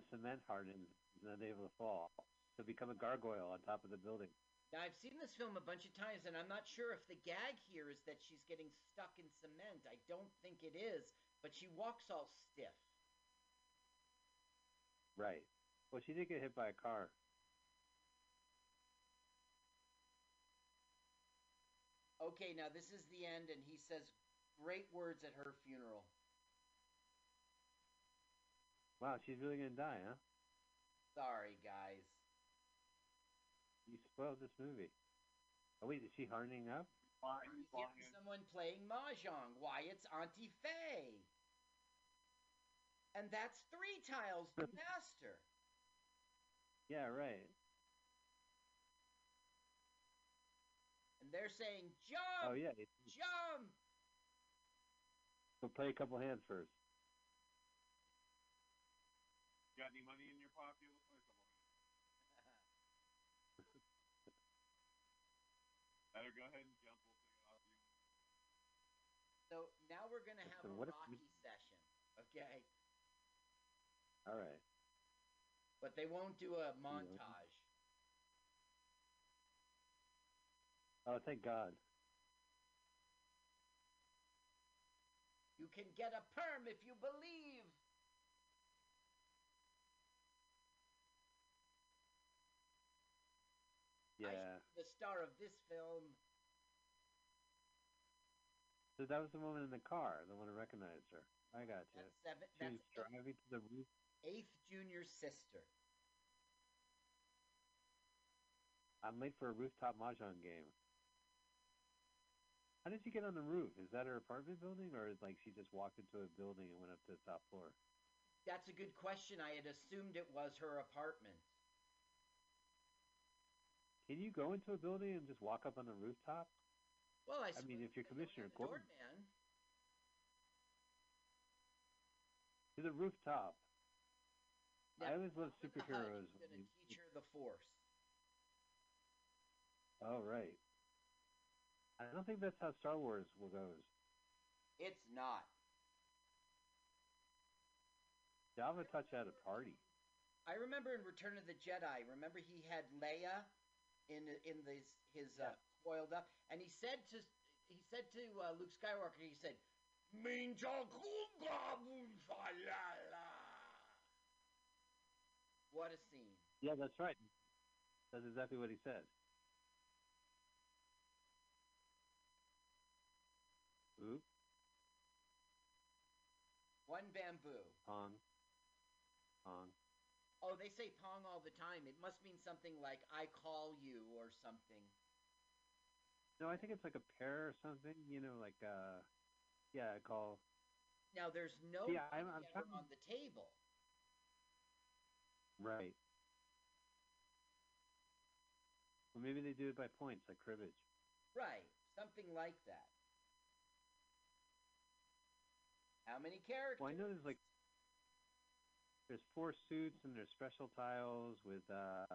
the cement hardens, he's not able to fall. He'll become a gargoyle on top of the building. Now I've seen this film a bunch of times, and I'm not sure if the gag here is that she's getting stuck in cement. I don't think it is, but she walks all stiff. Right. Well, she did get hit by a car. Okay, now this is the end, and he says great words at her funeral. Wow, she's really gonna die, huh? Sorry, guys. You spoiled this movie. Oh wait, is she hardening up? He's someone playing mahjong. Why, it's Auntie Faye. And that's three tiles, the master. Yeah, right. And they're saying, oh, jump! Oh yeah. Jump! We'll play a couple hands first. Got any money in your pocket? Let's play a couple hands. Better go ahead and jump. We'll off. So now we're going to have So a what if Rocky we- session, okay? All right. But they won't do a montage. Oh, thank God. You can get a perm if you believe. I should Yeah. the star of this film. So that was the woman in the car, the one who recognized her. I got you. That's seven. She That's the driving to the roof. eighth junior sister. I'm late for a rooftop mahjong game. How did she get on the roof? Is that her apartment building, or is like she just walked into a building and went up to the top floor? That's a good question. I had assumed it was her apartment. Can you go into a building and just walk up on the rooftop? Well, I, I mean, if you're Commissioner Gordon. doorman. To the rooftop. I always love Jabba the Hutt superheroes. going to teach her the Force. Oh, right. I don't think that's how Star Wars will goes. It's not. Java Touch at a party. I remember in Return of the Jedi. Remember he had Leia in in this his uh, coiled up, and he said to he said to uh, Luke Skywalker, he said. What a scene! Yeah, that's right. That's exactly what he said. One bamboo. Pong. Pong. Oh, they say pong all the time. It must mean something like "I call you" or something. No, I think it's like a pair or something, you know, like, uh, yeah, I call. Now there's no yeah, I'm- I'm on the table. Right. Well, maybe they do it by points, like cribbage. Right, something like that. How many characters? Well, I know there's like there's four suits and there's special tiles with uh,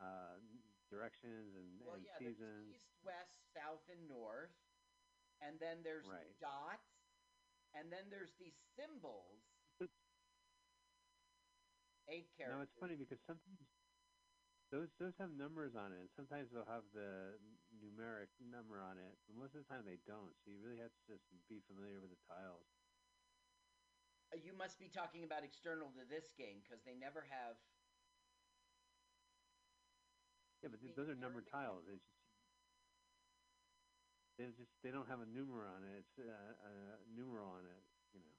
uh, directions and, Well, and yeah, there's seasons. east, west, south, and north, and then there's Right. dots, and then there's these symbols. Eight characters. No, it's funny because sometimes those those have numbers on it, and sometimes they'll have the numeric number on it, but most of the time they don't. So you really have to just be familiar with the tiles. You must be talking about external to this game because they never have. Yeah, but th- those are numbered tiles. It's just they just they don't have a numeral on it. It's uh, a numeral on it, you know.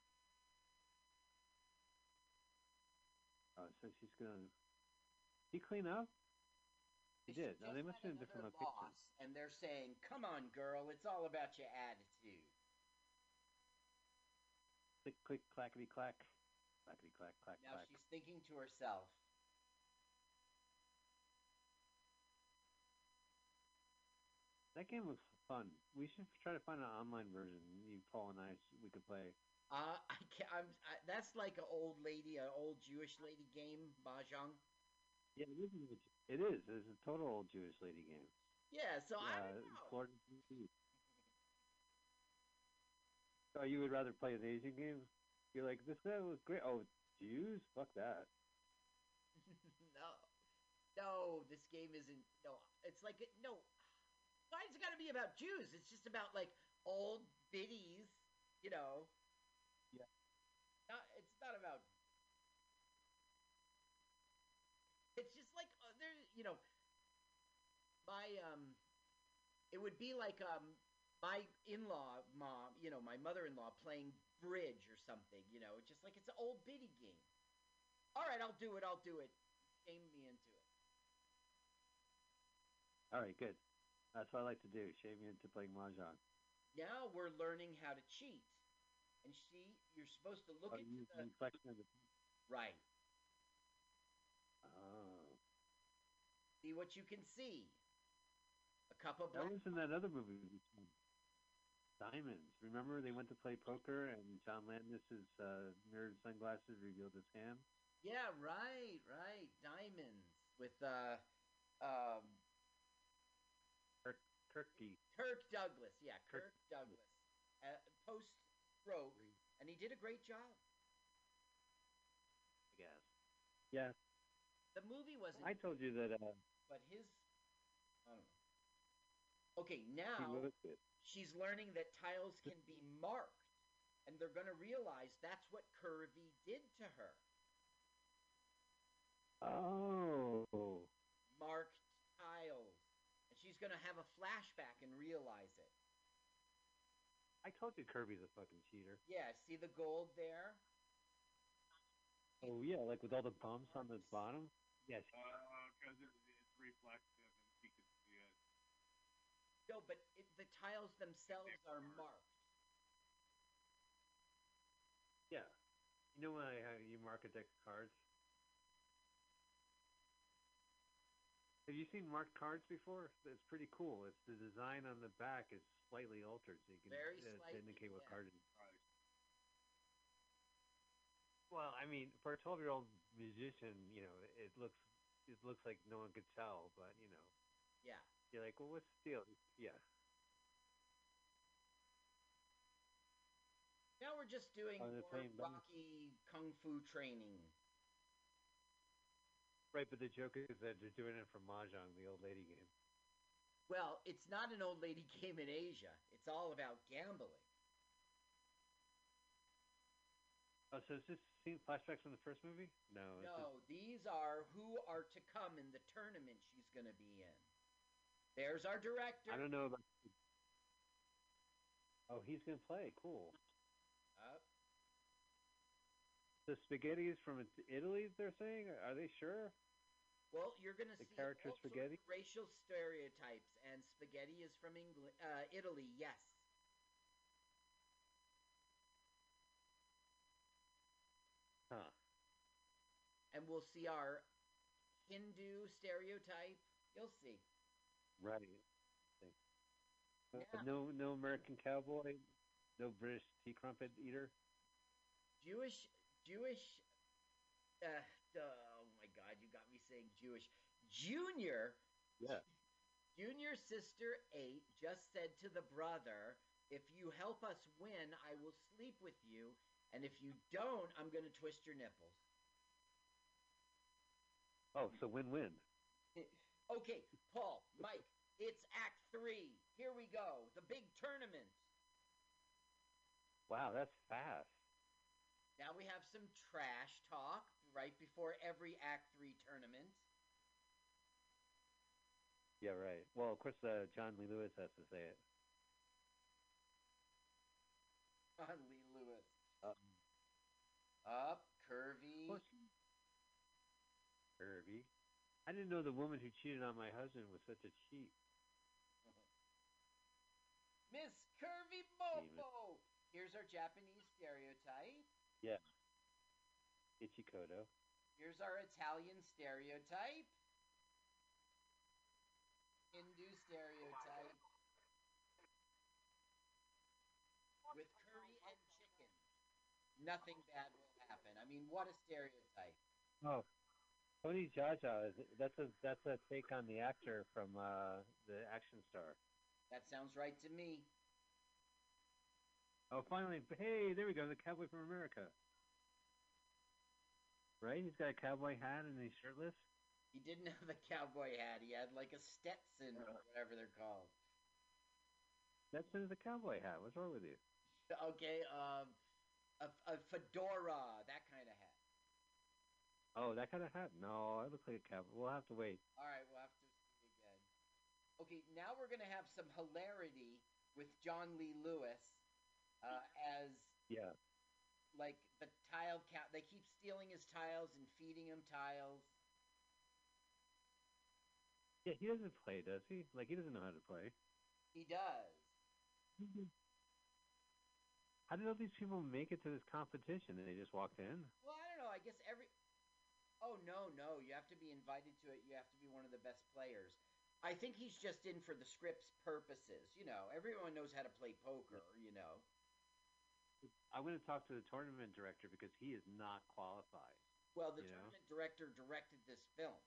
Oh, so she's gonna. Did he clean up? He did. Now they must had be in different locations. and they're saying, "Come on, girl, it's all about your attitude." Click, click, clackety, clack, clackety, clack, clack, Now clack. she's thinking to herself, That game looks fun. We should try to find an online version. You, Paul, and I, we could play. Uh, I can't, I'm, I, that's like an old lady, an old Jewish lady game, mahjong. Yeah, it is. It is. It's a total old Jewish lady game. Yeah, so I Uh, don't know. Florida So you would rather play an Asian game? You're like, this guy was great. Oh, Jews? Fuck that. no, no, this game isn't. No, it's like no. Why is it got to be about Jews? It's just about like old biddies, you know. Yeah. Not, it's not about. It's just like uh, there, you know. My um, it would be like um, my in-law mom, you know, my mother-in-law playing bridge or something, you know, just like it's an old biddy game. All right, I'll do it. I'll do it. Shame me into it. All right, good. That's what I like to do. Shave me into playing mahjong. Now we're learning how to cheat. And see, you're supposed to look Oh, into the reflection of the. right. Oh, See what you can see. A cup of that was in that other movie. Diamonds. Remember they went to play poker and John Landis's uh, mirrored sunglasses revealed his hand. Yeah, right, right. Diamonds with uh, um, Turkey. Kirk Douglas. Yeah, Kirk- Kirk Douglas. Uh, post stroke, and he did a great job. I guess. Yeah, The movie wasn't, I told you that uh, but his. I don't know. Okay, now wrote she's learning that tiles can be marked, and they're going to realize that's what Curvy did to her. Oh. Marked tiles, and she's going to have a flashback and realize it. I told you Kirby's a fucking cheater. Yeah, see the gold there? Oh yeah, like with all the bumps on the bottom. Yes. Uh, because it, it's reflective and she can see it. No, but it, the tiles themselves are marked. Yeah. You know when I, how you mark a deck of cards? Have you seen marked cards before? It's pretty cool. It's the design on the back is slightly altered, so you can Very uh, slightly, indicate what yeah. card it is. Well, I mean, for a twelve-year-old musician, you know, it looks it looks like no one could tell, but you know, Yeah. You're like, well, what's the deal? Yeah. Now we're just doing more Rocky Kung Fu training. Right, but the joke is that they're doing it for mahjong, the old lady game. Well, it's not an old lady game in Asia. It's all about gambling. Oh, so is this scene flashbacks from the first movie? No. it's just- No, these are who are to come in the tournament she's going to be in. There's our director. I don't know about. Oh, he's gonna play. Cool. Uh, The spaghetti is from Italy. They're saying. Are they sure? well, you're going to The see character all sorts of spaghetti? racial stereotypes, and spaghetti is from England, uh, Italy. Yes. Huh. And we'll see our Hindu stereotype. You'll see. Right. Yeah. No, no American cowboy. No British tea crumpet eater. Jewish, Jewish. Uh, oh my God, you got me saying Jewish. Junior, Yeah. Junior Sister 8 just said to the brother, If you help us win, I will sleep with you. And if you don't, I'm going to twist your nipples. Oh, so win-win. Okay, Paul, Mike, it's Act 3. Here we go. The big tournament. Wow, that's fast. Now we have some trash talk right before every Act 3 tournament. Yeah, right. Well, of course, uh, John Lee Lewis has to say it. John Lee Lewis. Um, Up, curvy. Kirby. I didn't know the woman who cheated on my husband was such a cheat. Miss Curvy Mopo. Here's our Japanese stereotype. Yes. Ichikoto. Here's our Italian stereotype. Hindu stereotype. With curry and chicken. Nothing bad will happen. I mean, what a stereotype. Oh, Tony Jaja. Is that's a that's a take on the actor from uh, the Action Star. That sounds right to me. Oh, finally! Hey, there we go. The cowboy from America. right? He's got a cowboy hat and he's shirtless. He didn't have a cowboy hat. He had like a Stetson or whatever they're called. That's a cowboy hat. What's wrong with you? Okay, um, a, a fedora, that kind of hat. Oh, that kind of hat? No, it looks like a cowboy. We'll have to wait. All right, we'll have to see again. Okay, now we're gonna have some hilarity with John Lee Lewis uh, as Yeah. like the tile count. They keep stealing his tiles and feeding him tiles. Yeah, he doesn't play, does he? Like he doesn't know how to play. He does. How did all these people make it to this competition? And they just walked in? Well, I don't know. I guess every. Oh no, no! You have to be invited to it. You have to be one of the best players. I think he's just in for the script's purposes. You know, everyone knows how to play poker. You know. I'm going to talk to the tournament director because he is not qualified. Well, the You know? tournament director directed this film,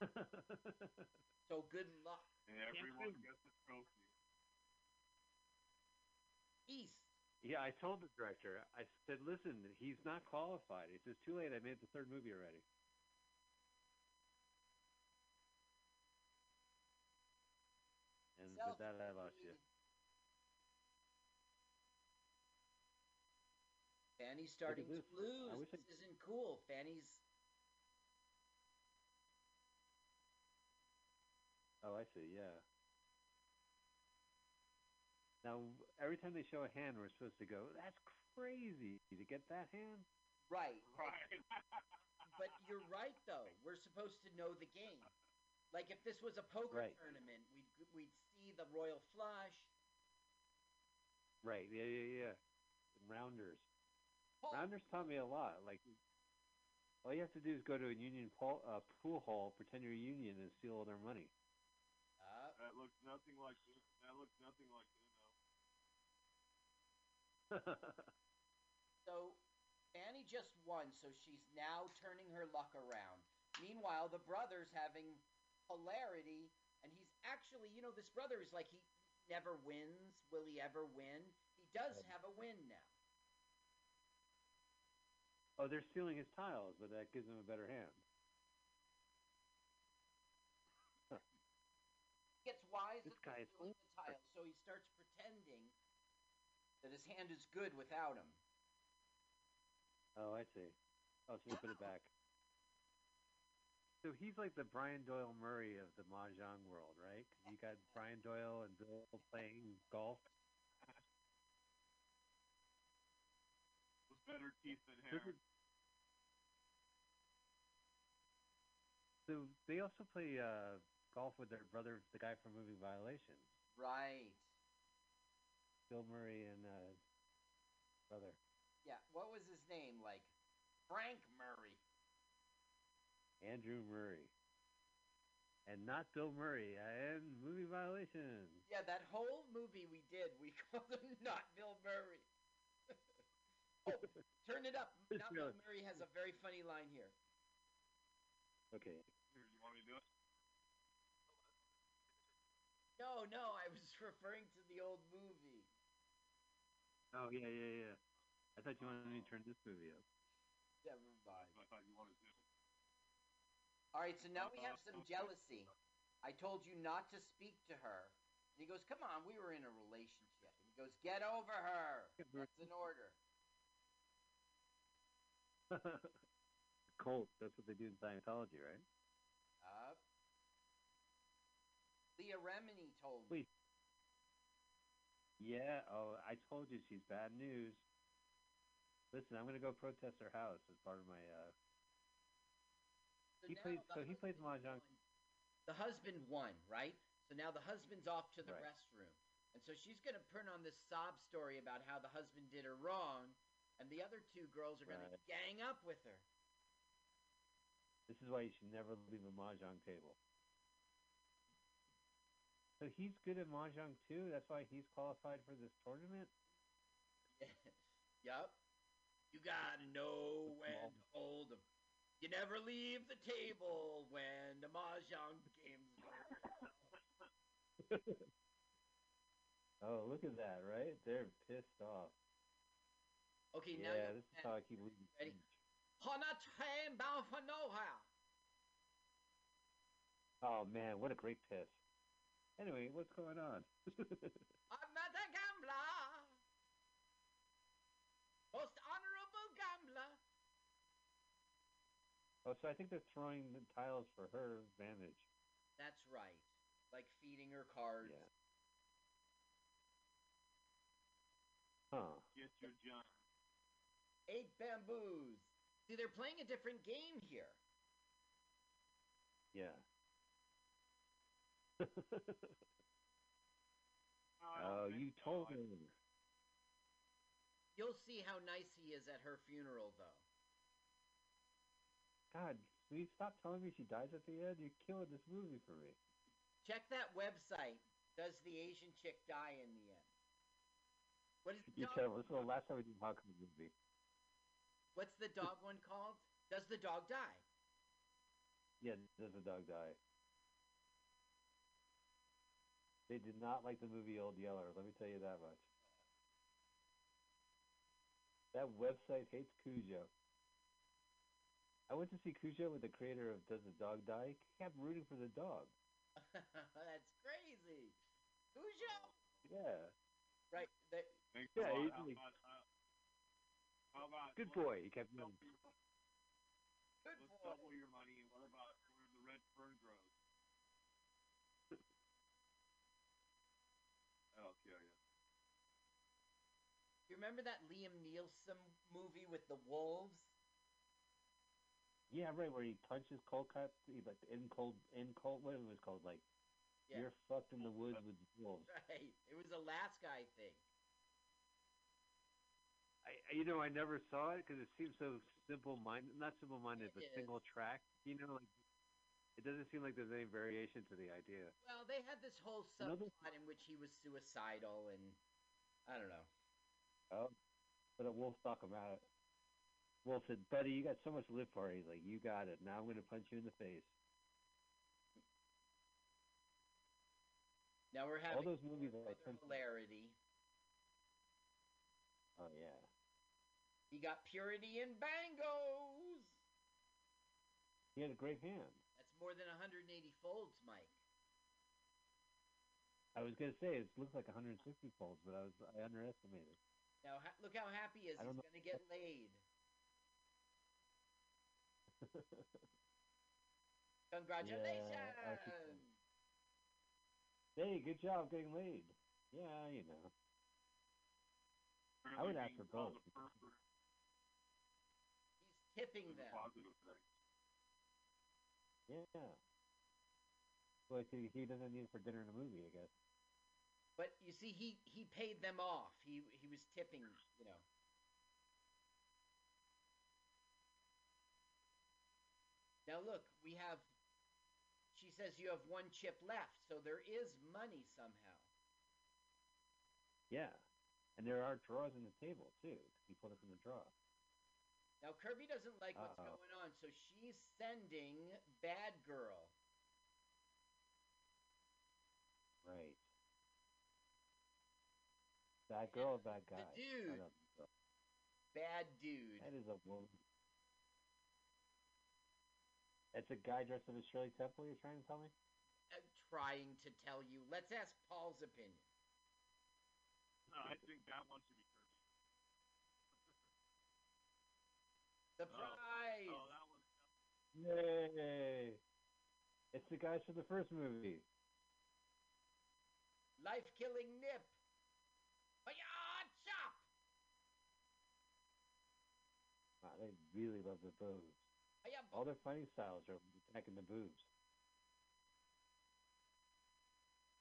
so good luck. And everyone gets a trophy. East. Yeah, I told the director. I said, "Listen, he's not qualified." He says, "Too late. I made the third movie already." And with that, I lost you. Fanny's starting to this. I lose. wish I- This isn't cool. Fanny's. Oh, I see. Yeah. Now, every time they show a hand, we're supposed to go, "That's crazy to get that hand." Right. Right. But you're right, though. We're supposed to know the game. Like if this was a poker Right. tournament, we'd we'd see the royal flush. Right. Yeah, yeah, yeah. Rounders. Oh, Rounders taught me a lot. Like, all you have to do is go to a union pool, uh, pool hall, pretend you're a union, and steal all their money. uh, That looks nothing like this. That looks nothing like Uno. So Annie just won, so she's now turning her luck around. Meanwhile, the brother's having hilarity, and he's actually, you know, this brother is like he never wins. Will he ever win? He does have a win now. oh, they're stealing his tiles, but that gives him a better hand. He gets wise This guy is the tiles, so he starts pretending that his hand is good without him. Oh, I see. Oh, so we put it back. So he's like the Brian Doyle Murray of the mahjong world, right? 'Cause you got Brian Doyle and Bill playing golf. With better teeth than So hair. So they also play uh, golf with their brother, the guy from Moving Violations, Right. Bill Murray and uh, brother. Yeah. What was his name? Like Frank Murray. Andrew Murray. And not Bill Murray, and Moving Violations. Yeah, that whole movie we did, we called him not Bill Murray. oh, turn it up. It's Not Bill Murray has a very funny line here. Okay. Here, you want me to do it? No, no, I was referring to the old movie. Oh yeah, yeah, yeah. I thought you wanted me to turn this movie up. Never mind. I thought you wanted to. All right, so now we have some jealousy. I told you not to speak to her. And he goes, "Come on, we were in a relationship." And he goes, "Get over her." That's an order. Cult. That's what they do in Scientology, right? Up. Leah Remini told me. Wait. Yeah. Oh, I told you she's bad news. Listen, I'm gonna go protest her house as part of my. uh So He played- so he plays mahjong. The husband won, right? So now the husband's off to the Right. restroom. And so she's going to turn on this sob story about how the husband did her wrong, and the other two girls are going to Right. gang up with her. This is why you should never leave a mahjong table. So he's good at mahjong too. That's why he's qualified for this tournament. yup. You gotta know when to hold 'em. You never leave the table when the mahjong game's over. oh, look at that! Right? They're pissed off. Okay, now yeah, you this is how I keep losing. Ready? on a train bound for nowhere. Oh man, what a great piss. Anyway, what's going on? I'm not a gambler. Most honorable gambler. oh, so I think they're throwing the tiles for her advantage. That's right. Like feeding her cards. Yeah. Huh. Get your junk. Eight bamboos. See, they're playing a different game here. Yeah. No, I don't oh, you told I- her. You'll see how nice he is at her funeral, though. God, will you stop telling me she dies at the end? You're killing this movie for me. Check that website. Does the Asian chick die in the end? What is the dog? terrible. This is the last time we a Hawkeye movie. What's the dog one called? Does the dog die? Yeah, does the dog die? They did not like the movie Old Yeller. Let me tell you that much. That website hates Cujo. I went to see Cujo with the creator of Does the Dog Die? He kept rooting for the dog. That's crazy. Cujo. Yeah. Right. The, Thanks Yeah, a lot. he's How like- about, how about Good boy. He kept double yelling. your- Let's double your money. And what about where the red fern grows? That'll kill you. You remember that Liam Neeson movie with the wolves? Yeah, right. Where he punches Cold Cut, he like in cold, in cold. What it was called? Like Yeah. you're fucked in the woods with wolves. Right. It was a last guy thing. I, I- you know, I never saw it because it seems so simple-minded. Not simple-minded, It but is. single track. You know, like it doesn't seem like there's any variation to the idea. Well, they had this whole Another- subplot in which he was suicidal, and I don't know. Oh, but uh, a wolf talk about it. Wolf said, "Buddy, you got so much to live for." He's like, "You got it. Now I'm going to punch you in the face." Now we're having All those movies that I other tend to. hilarity. Oh yeah. He got purity in bangos. He had a great hand. That's more than 180 folds, Mike. I was gonna say it looked like 160 folds, but I was I underestimated. Now ha- look how happy he is. He's gonna get laid. Congratulations! I see. hey, good job getting laid. Yeah, you know. I would Apparently ask being for both. He's tipping is them. Yeah. Well, he, he doesn't need it for dinner and a movie, I guess. But you see, he he paid them off. He he was tipping. You know. Now look, we have. She says you have one chip left, so there is money somehow. Yeah. And there are drawers in the table too. He pulled it from the drawer. Now Kirby doesn't like what's Uh-oh. going on, so she's sending Bad Girl. Right. Bad girl or bad guy? I dude. don't. Bad dude. That is a woman. That's a guy dressed up as Shirley Temple. You're trying to tell me? I'm trying to tell you. Let's ask Paul's opinion. No, I think that one should be Kirby. Surprise! Oh, oh, that one. Yay! It's the guys from the first movie. Life killing nip. They really love the boobs. Hiya, All their fighting styles are attacking the boobs.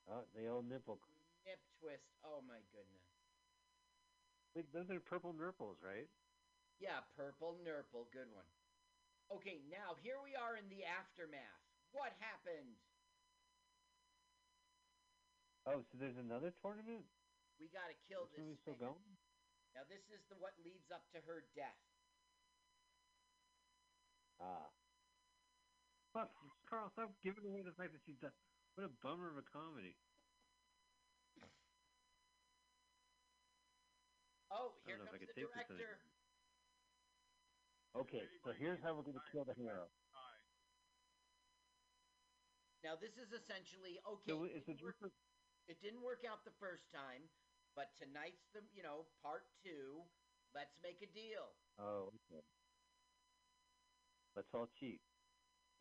Oh, uh, the old nipple. nip twist. Oh my goodness. Wait, those are purple nurples, right? Yeah, purple nurple. Good one. Okay, now here we are in the aftermath. What happened? Oh, so there's another tournament? We gotta kill This this. movie's still thing. going? Now this is the what leads up to her death. Ah. Fuck, Carl, stop giving away the fact that she done. What a bummer of a comedy. Oh, I here don't know if I comes the director. Okay, so here's how we're gonna kill the hero. Now this is essentially okay. So it, didn't work, it didn't work out the first time, but tonight's the you know part two. Let's make a deal. Oh, okay. Let's all cheat,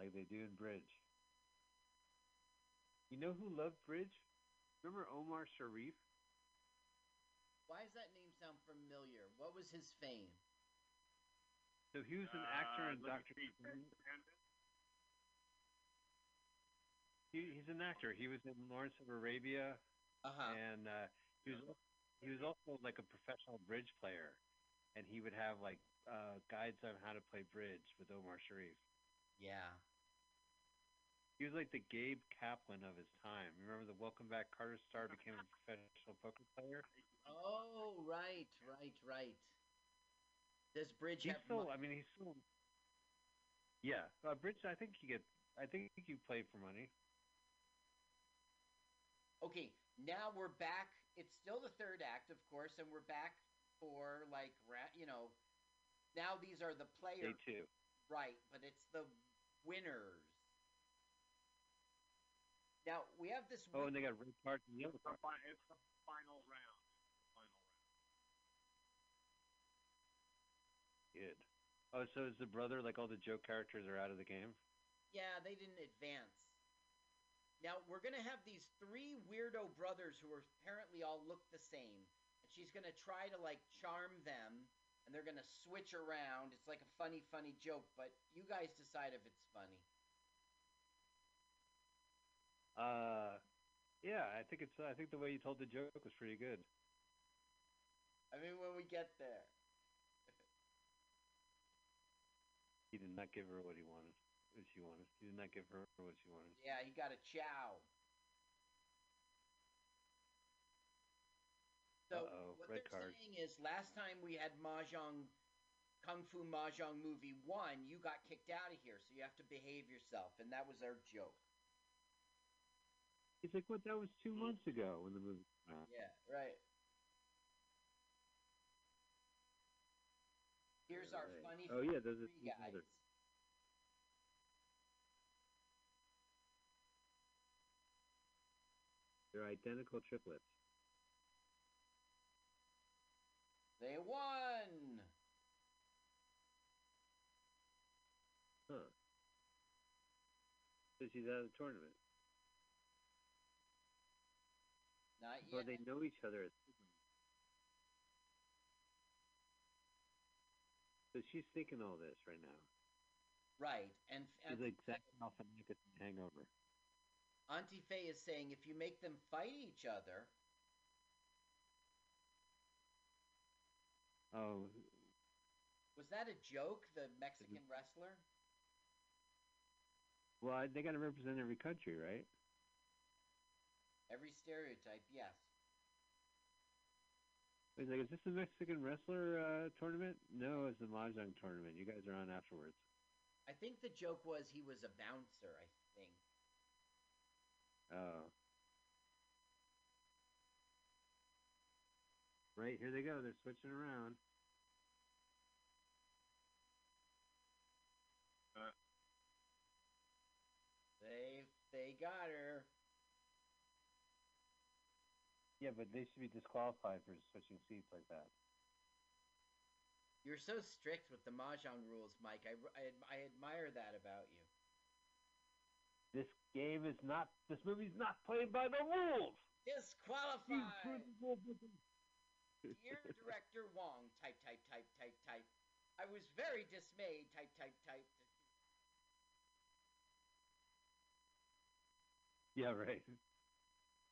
like they do in bridge. You know who loved bridge? Remember Omar Sharif? Why does that name sound familiar? What was his fame? So he was an actor Uh, in Doctor. see. Strange. Candace? He, he's an actor. He was in Lawrence of Arabia, Uh huh. and uh, he was he was also like a professional bridge player, and he would have like uh, guides on how to play bridge with Omar Sharif. Yeah. He was like the Gabe Kaplan of his time. Remember the Welcome Back Kotter star became a professional poker player? Oh right, right, right. Does Bridge He's have? still. mo- I mean, he's still. Yeah, uh, bridge. I think you get. I think you play for money. okay, now we're back. It's still the third act, of course, and we're back for like ra- you know. Now these are the Day players, two. right? But it's the winners. Now we have this. Oh, win- and they got red cards and yellow It's the, cards. fi- it's the final round. Final round. Good. Oh, so is the brother like all the joke characters are out of the game? Yeah, they didn't advance. Now we're gonna have these three weirdo brothers who are apparently all look the same, and she's gonna try to like charm them, and they're gonna switch around. It's like a funny, funny joke, but you guys decide if it's funny. Uh, yeah, I think it's. I think the way you told the joke was pretty good. I mean, when we get there. He did not give her what he wanted. What she wanted. He did not give her what she wanted. Yeah, he got a chow. So Uh-oh, what red they're card. saying is, last time we had mahjong, kung fu mahjong movie one, you got kicked out of here, so you have to behave yourself, and that was our joke. He's like, what? That was two mm. months ago when the movie came out. Yeah, right. Here's our Right. funny Oh yeah, those are three two guys. brothers. They're identical triplets. They won. Huh. So she's out of the tournament. Not yet. Or they know each other. So she's thinking all this right now. Right, and, and She's like Galifianakis in Hangover. Auntie Faye is saying if you make them fight each other, Oh, was that a joke? The Mexican wrestler? well, they got to represent every country, right? Every stereotype, yes. He's like, is this a Mexican wrestler uh, tournament? No, it's the mahjong tournament. You guys are on afterwards. I think the joke was he was a bouncer. I think. Oh. Right, here they go. They're switching around. Uh, they they got her. Yeah, but they should be disqualified for switching seats like that. You're so strict with the mahjong rules, Mike. I, I, I admire that about you. This game is not. This movie's not played by the rules. You Disqualified. Dear Director Wong, type, type, type, type, type. I was very dismayed, type, type, type. yeah, right.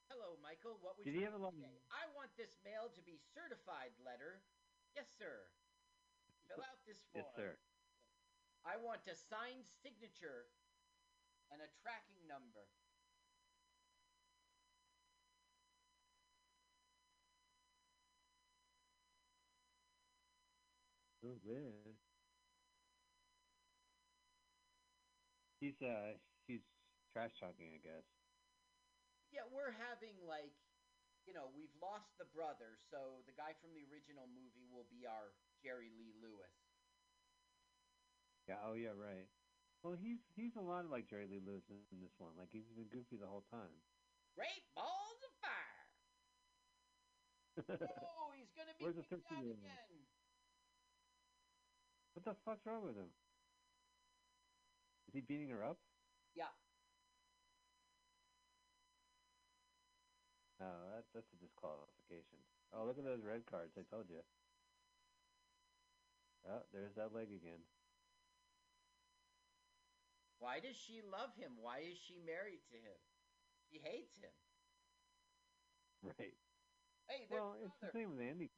Hello, Michael. What would Did you he have a long? say? I want this mail to be certified letter. Yes, sir. Fill out this form. Yes, sir. I want a signed signature and a tracking number. He's uh, he's trash talking, I guess. Yeah, we're having like, you know, we've lost the brother, so the guy from the original movie will be our Jerry Lee Lewis. Yeah. Oh yeah. Right. Well, he's he's a lot like Jerry Lee Lewis in, this one. Like he's been goofy the whole time. Great balls of fire. Oh, he's gonna be Where's the kicked out 13-year-old? again. What the fuck's wrong with him? Is he beating her up? Yeah. Oh, that, that's a disqualification. Oh, look at those red cards. I told you. Oh, there's that leg again. Why does she love him? Why is she married to him? She hates him. Right. Hey, Well, it's the same with Andy.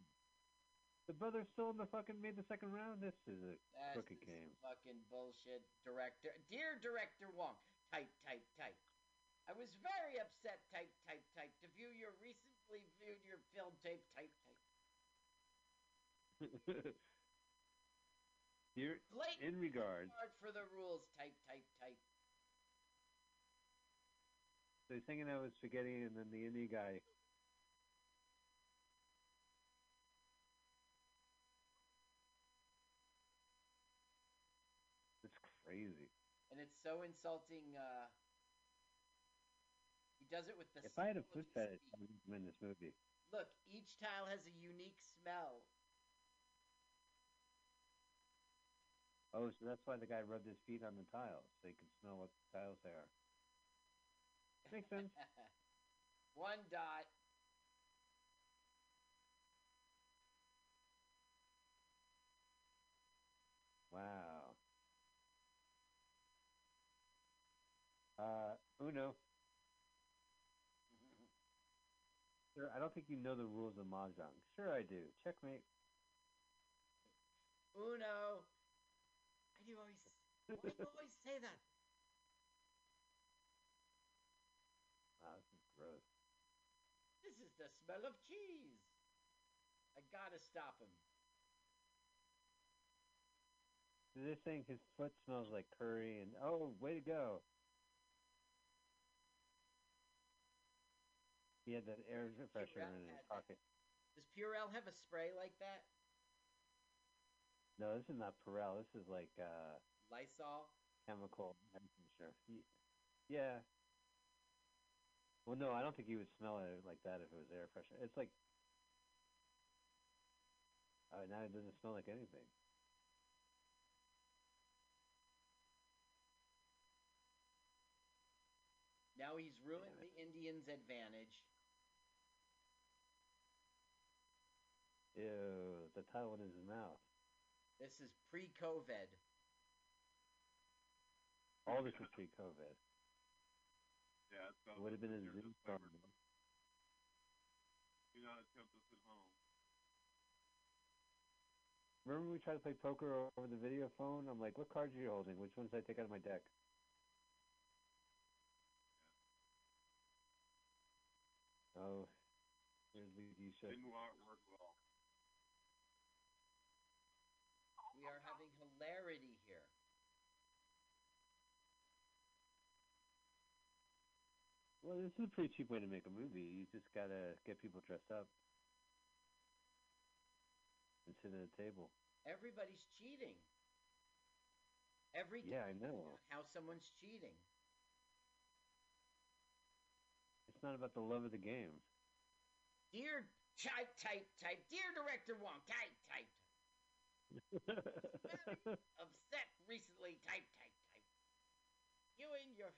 The brother's still in the fucking made the second round. This is a That's crooked game. Fucking bullshit, director. Dear director Wong, type, type, type. I was very upset. Type, type, type. To view your recently viewed your film tape. Type, type. Blatant in regards, disregard for the rules. Type, type, type. so he's thinking I was spaghetti, and then the Indie guy. It's crazy. And it's so insulting. Uh, he does it with the. If I had a smell of foot his fetish, feet. I would win this movie. Look, each tile has a unique smell. Oh, so that's why the guy rubbed his feet on the tiles, so he could smell what the tiles they are. Makes sense. One dot. Wow. Uh, Uno. Sir, I don't think you know the rules of mahjong. Sure, I do. Checkmate. Uno. Why do you always? Why do you always say that? Wow, this is gross. This is the smell of cheese. I gotta stop him. They're saying his foot smells like curry, and oh, way to go. He had that air freshener in his pocket. Does Purell have a spray like that? No, this is not Purell. This is like uh, Lysol. chemical. I'm not sure. Ye- Yeah. Well, no, I don't think you would smell it like that if it was air freshener. It's like. Oh, now it doesn't smell like anything. Now he's ruined the Indians' advantage. Ew, the title in his mouth. This is pre-COVID. All this was pre-COVID. Yeah, it It would have been a your Zoom phone. Do not attempt this at home. Remember when we tried to play poker over the video phone? I'm like, what cards are you holding? Which ones did I take out of my deck? Oh, here's the you should. Didn't wa- work well. We are having hilarity here. Well, this is a pretty cheap way to make a movie. You just gotta get people dressed up and sit at a table. Everybody's cheating. Every Yeah, I know. how someone's cheating. It's not about the love of the game. Dear type type type. Dear director Wong. Type type. Upset recently. Type type type. You and your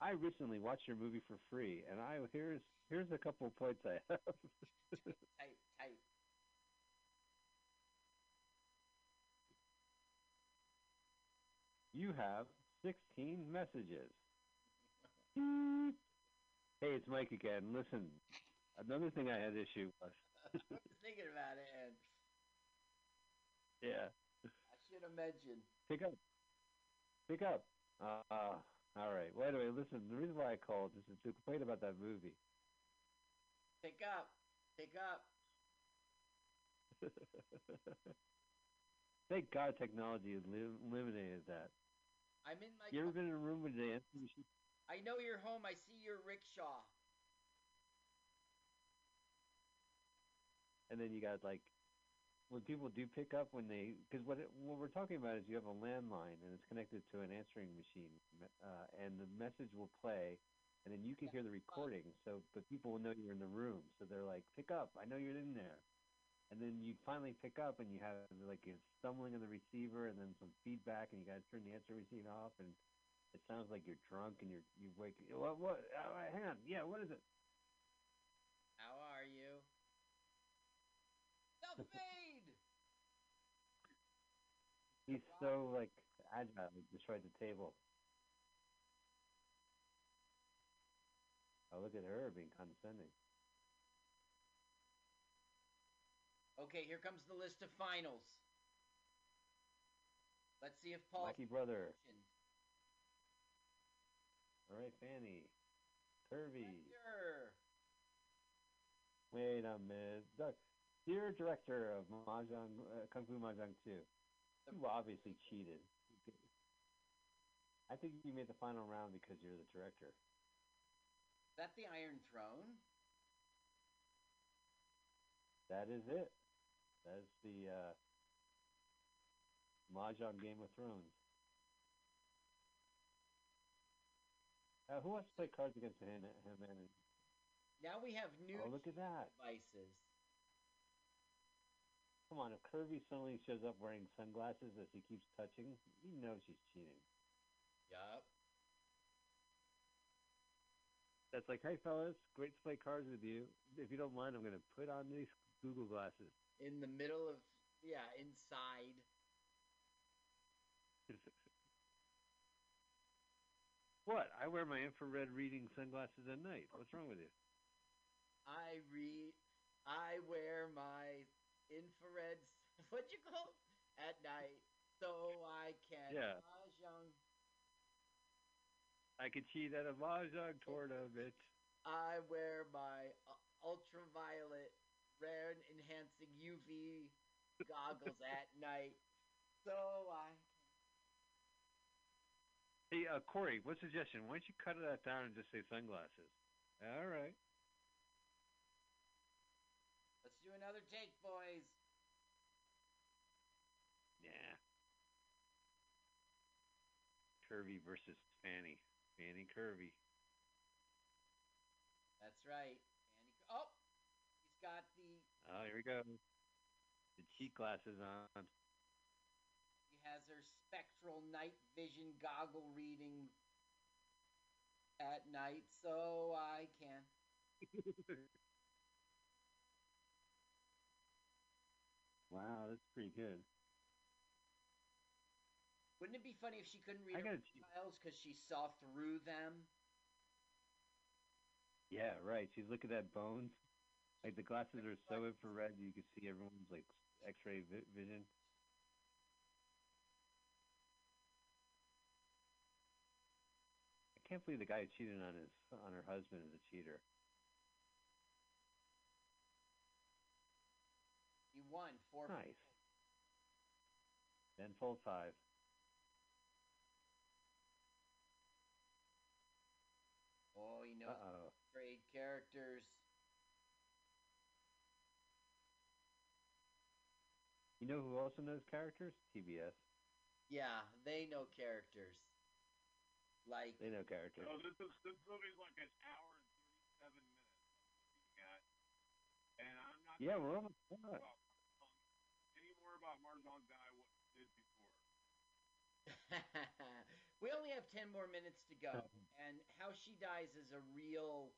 I recently watched your movie for free, and I here's here's a couple of points I have. type type. you have 16 messages. Hey, it's Mike again. Listen, another thing I had issue with. I was thinking about it, and Yeah, I should have mentioned. pick up. Pick up. Uh, all right. Well, anyway, listen. The reason why I called is to complain about that movie. Pick up. Pick up. Thank God technology elim- eliminated that. I'm in my. You ever car. been in a room with machine? I know you're home. I see your rickshaw. And then you got like when people do pick up when they because what it, what we're talking about is you have a landline and it's connected to an answering machine uh, and the message will play and then you can hear the recording. So but people will know you're in the room. So they're like pick up. I know you're in there. And then you finally pick up and you have like a stumbling of the receiver and then some feedback and you got to turn the answering machine off and it sounds like you're drunk and you're you wake what what uh, hang on. Yeah what is it? How are you? The he's so like agile he destroyed the table oh look at her being condescending Okay, here comes the list of finals. Let's see if Paul. lucky brother mentioned. all right Fanny Kirby Hector. wait a minute dear director of Mahjong uh, Kung Fu Mahjong 2 you obviously cheated I think you made the final round because you're the director Is that the Iron Throne? That is it. That's the uh, Mahjong Game of Thrones. Uh, who wants to play cards against and, Now we have new oh, look at that. devices. Come on, if Kirby suddenly shows up wearing sunglasses as he keeps touching, you know she's cheating. Yup. That's like, hey fellas, great to play cards with you. If you don't mind, I'm going to put on these Google glasses. In the middle of yeah, inside. what? I wear my infrared reading sunglasses at night. What's wrong with you? I read. I wear my infrared. What you call at night, so I can Yeah. mahjong. I could cheat at a Mahjong tournament. bitch. I wear my uh, ultraviolet red enhancing UV goggles at night, so I. Hey, uh, Corey, what suggestion? Why don't you cut that down and just say sunglasses? All right. Do another take, boys. Yeah. Kirby versus Fanny. Fanny Kirby. That's right. He, oh, he's got the. Oh, here we go. The cheat glasses on. He has her spectral night vision goggle reading at night, so I can. wow, that's pretty good. Wouldn't it be funny if she couldn't read I her files because she saw through them? Yeah, right. She's looking at that bones. Like the glasses are so infrared, you can see everyone's like X-ray vi- vision. I can't believe the guy who cheated on his on her husband is a cheater. He won four. Nice. Then fold five. Oh, he knows Uh oh. trade characters. You know who also knows characters? TBS. Yeah, they know characters. Like They know characters. So this is this movie's like an hour and thirty seven minutes I'm at. And I'm not Yeah, we're almost talk done. about Mahjong any more about Mahjong than I w- did before. we only have 10 more minutes to go and how she dies is a real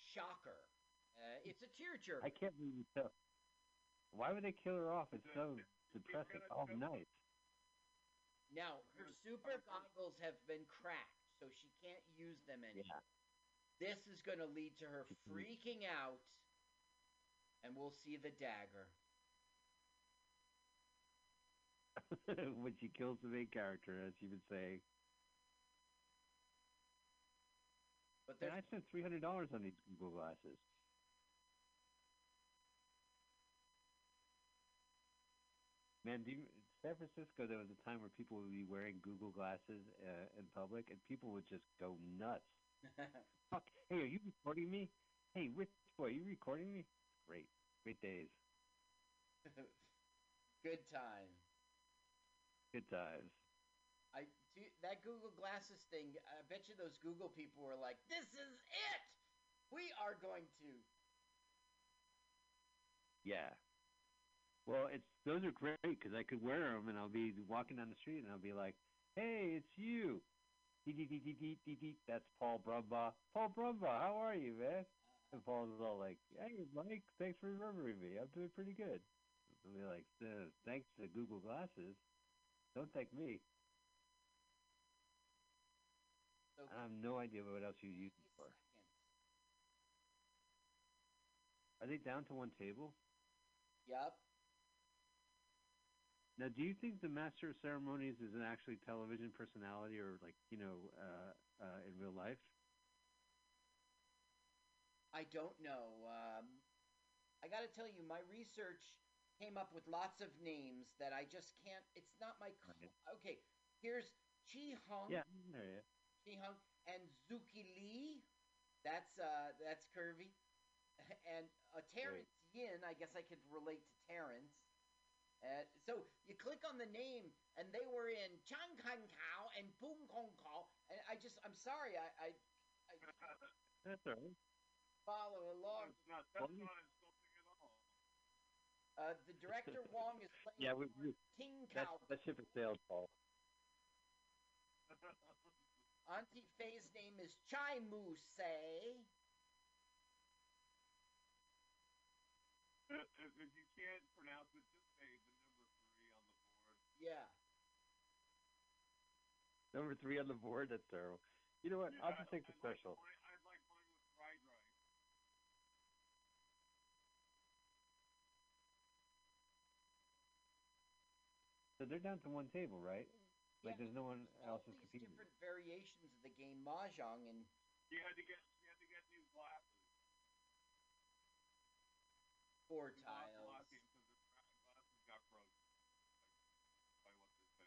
shocker. Uh, it's a tearjerker. I can't believe you tell. Why would they kill her off? It's so depressing. all night. Now, her super goggles have been cracked, so she can't use them anymore. Yeah. This is going to lead to her freaking out, and we'll see the dagger. when she kills the main character, as you would say. But then I spent three hundred dollars on these Google glasses. Man, do you, San Francisco, there was a time where people would be wearing Google glasses uh, in public, and people would just go nuts. Fuck! Hey, are you recording me? Hey, Rich boy, you recording me? Great, great days. Good times. Good times. I do, that Google Glasses thing. I bet you those Google people were like, "This is it. We are going to." Yeah. Well, it's those are great because I could wear them and I'll be walking down the street and I'll be like, "Hey, it's you." That's Paul Brumbaugh. Paul Brumbaugh, how are you, man? And Paul's all like, "Hey, Mike, thanks for remembering me. I'm doing pretty good." I'll be like, "Uh, "Thanks to Google Glasses. Don't thank me. So I have no idea what else you use it for. Are they down to one table? Yep. Now, do you think the master of ceremonies is an actually television personality, or like you know, uh, uh, in real life? I don't know. Um, I got to tell you, my research came up with lots of names that I just can't. It's not my. c- Right. Okay, here's Chi Hung. Yeah, there you. Chi Hung and Zuki Lee. That's uh, that's curvy. And uh, Terrence Yin. I guess I could relate to Terrence. Uh, so you click on the name, and they were in Chang Kang Kao and Pung Kong Kao, and I just, I'm sorry, I, I, I That's all right. follow along. That's not, that's Well, not insulting at all. Uh, the director Wong is playing Yeah, we, we, Ting that's Kao. that ship has sailed, Paul. Auntie Faye's name is Chai Mu Say. if, if if you can't pronounce it, just say the number three on the board. Yeah. Number three on the board. That's terrible. You know what? I'll just take the like special. mine- I'd like So they're down to one table, right? Like there's no one All else is these competing. different variations of the game Mahjong, and You had to get you had to get new glasses. four New tiles. glasses because their gra- got broken. Like, by what they say.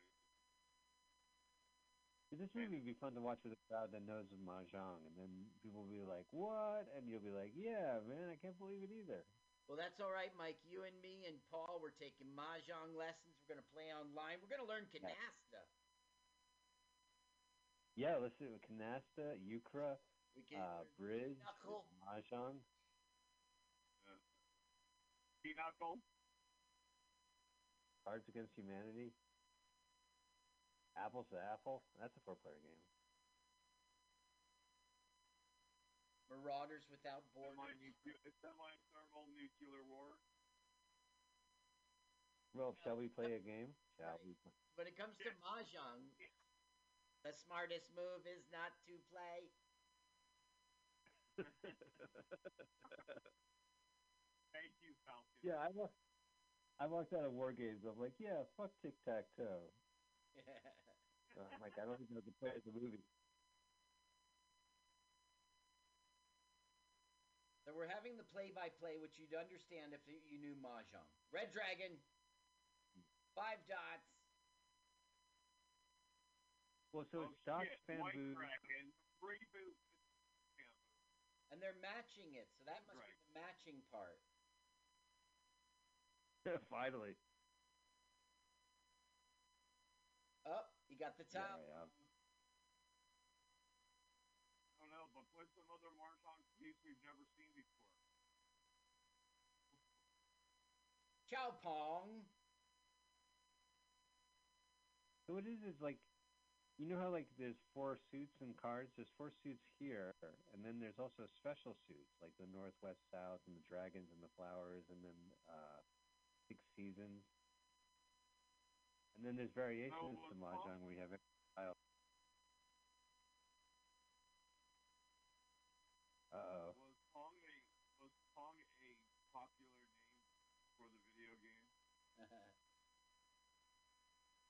This movie would be fun to watch with a crowd that knows of mahjong, and then people will be like, "What?" and you'll be like, "Yeah, man, I can't believe it either." Well, that's all right, Mike. You and me and Paul, we're taking mahjong lessons. We're gonna play online. We're gonna learn canasta. Yeah, let's do it. Canasta, Euchre, We can uh, learn bridge, knuckle. mahjong. Pinochle. Cards Against Humanity. Apples to Apple. That's a four-player game. Marauders Without Borders. Semi-nuclear, semi-thermal nuclear war. Well, shall we play a game? Shall Right. we? Play? When it comes to mahjong, the smartest move is not to play. Thank you, Falken. yeah, I walked. I walked out of War Games. I'm like, yeah, fuck tic tac toe. So I'm like, I don't even know the play of the movie. So we're having the play-by-play, which you'd understand if you knew mahjong. Red Dragon, five dots. Well, so oh, it's Doc shit, White Bamboo. Dragon. Reboot. Bamboo. and they're matching it. So that must Right. be the matching part. Finally. Oh, you got the Yeah, top. yeah. I don't know, but play some other Marshall piece we've never seen before. Chow Pong. So what is is like, you know how like there's four suits and cards. There's four suits here, and then there's also special suits like the Northwest South and the Dragons and the Flowers, and then uh, Six Seasons. And then there's variations well, to Paul- mahjong We have every style. Uh oh. Was Pong a was Pong a popular name for the video game?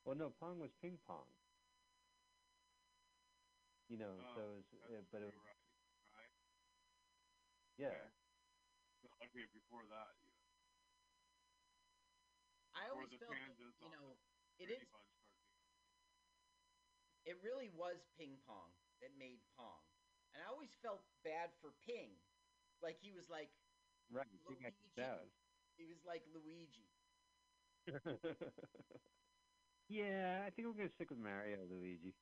Well, no, Pong was ping pong. You know, Oh, so it was, That's uh, but it, true, right, right. yeah. So, Okay, before that, you know, I always felt, that, you know, the it Brady is. Bunch cartoon. It really was ping pong that made pong, and I always felt bad for Ping, like he was like Right, Luigi. he was like Luigi. yeah, I think we're gonna stick with Mario, Luigi.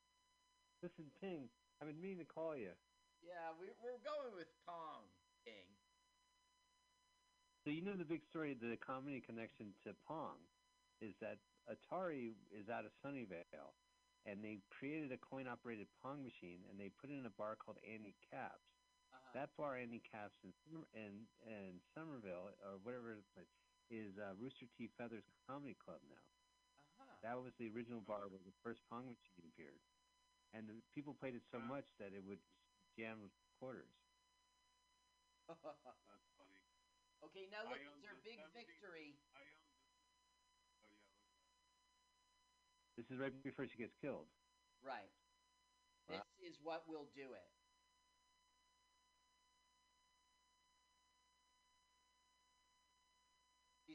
Listen, Ping, I've been meaning to call you. Yeah, we, we're going with Pong King. So you know the big story, of the comedy connection to Pong, is that Atari is out of Sunnyvale, and they created a coin-operated Pong machine, and they put it in a bar called Andy Capp's. Uh-huh. That bar, Andy Capp's, in in in Somerville or whatever it is, is uh, Rooster T. Feathers Comedy Club now. That was the original bar where the first Pong machine appeared, and the people played it so much that it would jam with quarters. That's funny. okay, now look, own it's their big 70 victory. I own this. Oh yeah, look. This is right before she gets killed. Right. Wow. This is what will do it.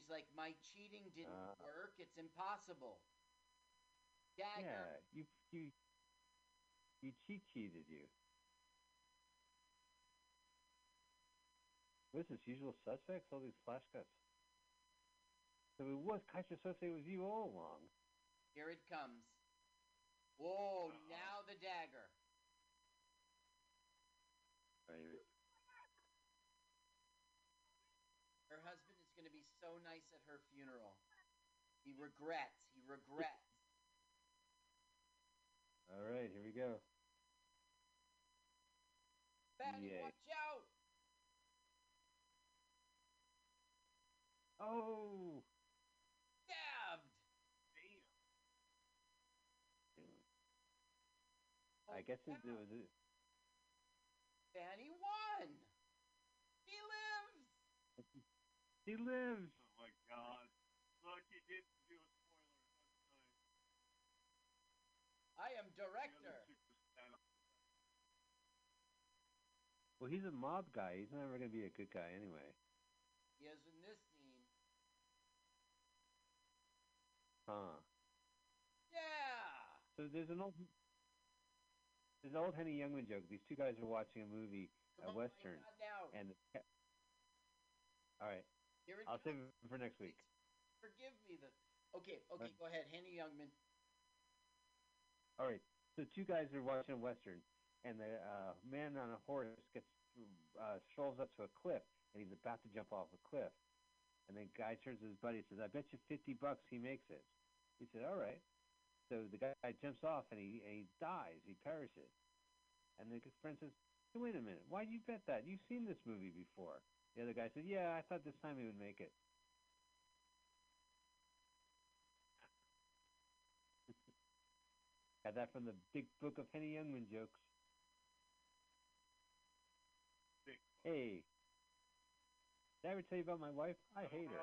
She's like, my cheating didn't Uh. work. It's impossible. Dagger. Yeah, you you you cheat cheated you. What is this? Usual suspects? All these flash cuts. So it was Keyser Söze was you all along. Here it comes. Whoa, now the dagger. Right. Her husband is going to be so nice at her funeral. He regrets. He regrets. All right, here we go. Fanny, Yay. watch out! Oh. Stabbed! Damn. I guess it, it was. It. Fanny won! He lives! He lives. Oh my god. Look, he did do a spoiler. That's nice. I am director. chick was stand- Well, he's a mob guy. He's never gonna be a good guy anyway. He is in this scene. Huh. Yeah! So there's an old. There's an old Henny Youngman joke. These two guys are watching a movie, Come a on, western, now. and the. ca- All right, Here it I'll save comes. it for next week. Forgive me the. Okay, okay, go ahead. Henny Youngman. All right. So two guys are watching a western, and the uh, man on a horse gets uh, strolls up to a cliff, and he's about to jump off a cliff. And the guy turns to his buddy and says, "I bet you fifty bucks he makes it." He said, "All right." So the guy jumps off and he and he dies. He perishes. And the friend says, "Wait a minute. Why would you bet that? You've seen this movie before." The other guy said, "Yeah, I thought this time he would make it." Got that from the Big Book of Henny Youngman jokes. Big Hey, did I ever tell you about my wife? I hate her.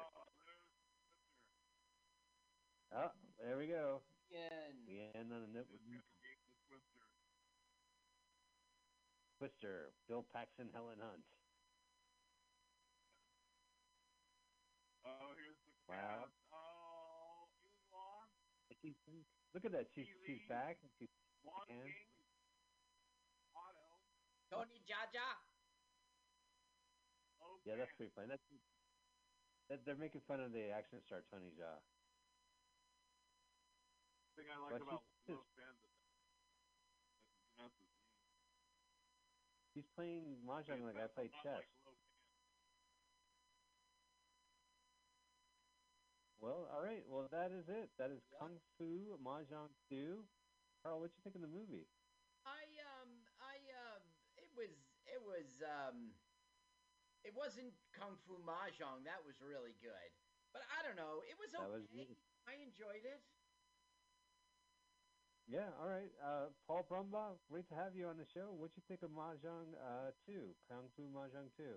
Oh, there we go. Again. We end on a note Twister. with This guy gave the Twister. Twister, Bill Paxton, Helen Hunt. Oh, here's the Wow. cast. Oh, you lost. Look at that. She's she's back. And she's One And- King. Otto. Tony Jaja. Oh, yeah, that's pretty funny. That's that, they're making fun of the action star Tony Jaa. thing I like But about she's- Los Bandits. That's his name. He's playing mahjong like I That's play chess. like Well, all right. Well, that is it. That is Yeah. Kung Fu Mahjong 2. Carl, what you think of the movie? I um I um it was it was um it wasn't Kung Fu Mahjong. That was really good. But I don't know. It was okay. was. I enjoyed it. Yeah, all right. Uh, Paul Brumbaugh, great to have you on the show. What you think of Mahjong uh, 2, Kung Fu Mahjong 2?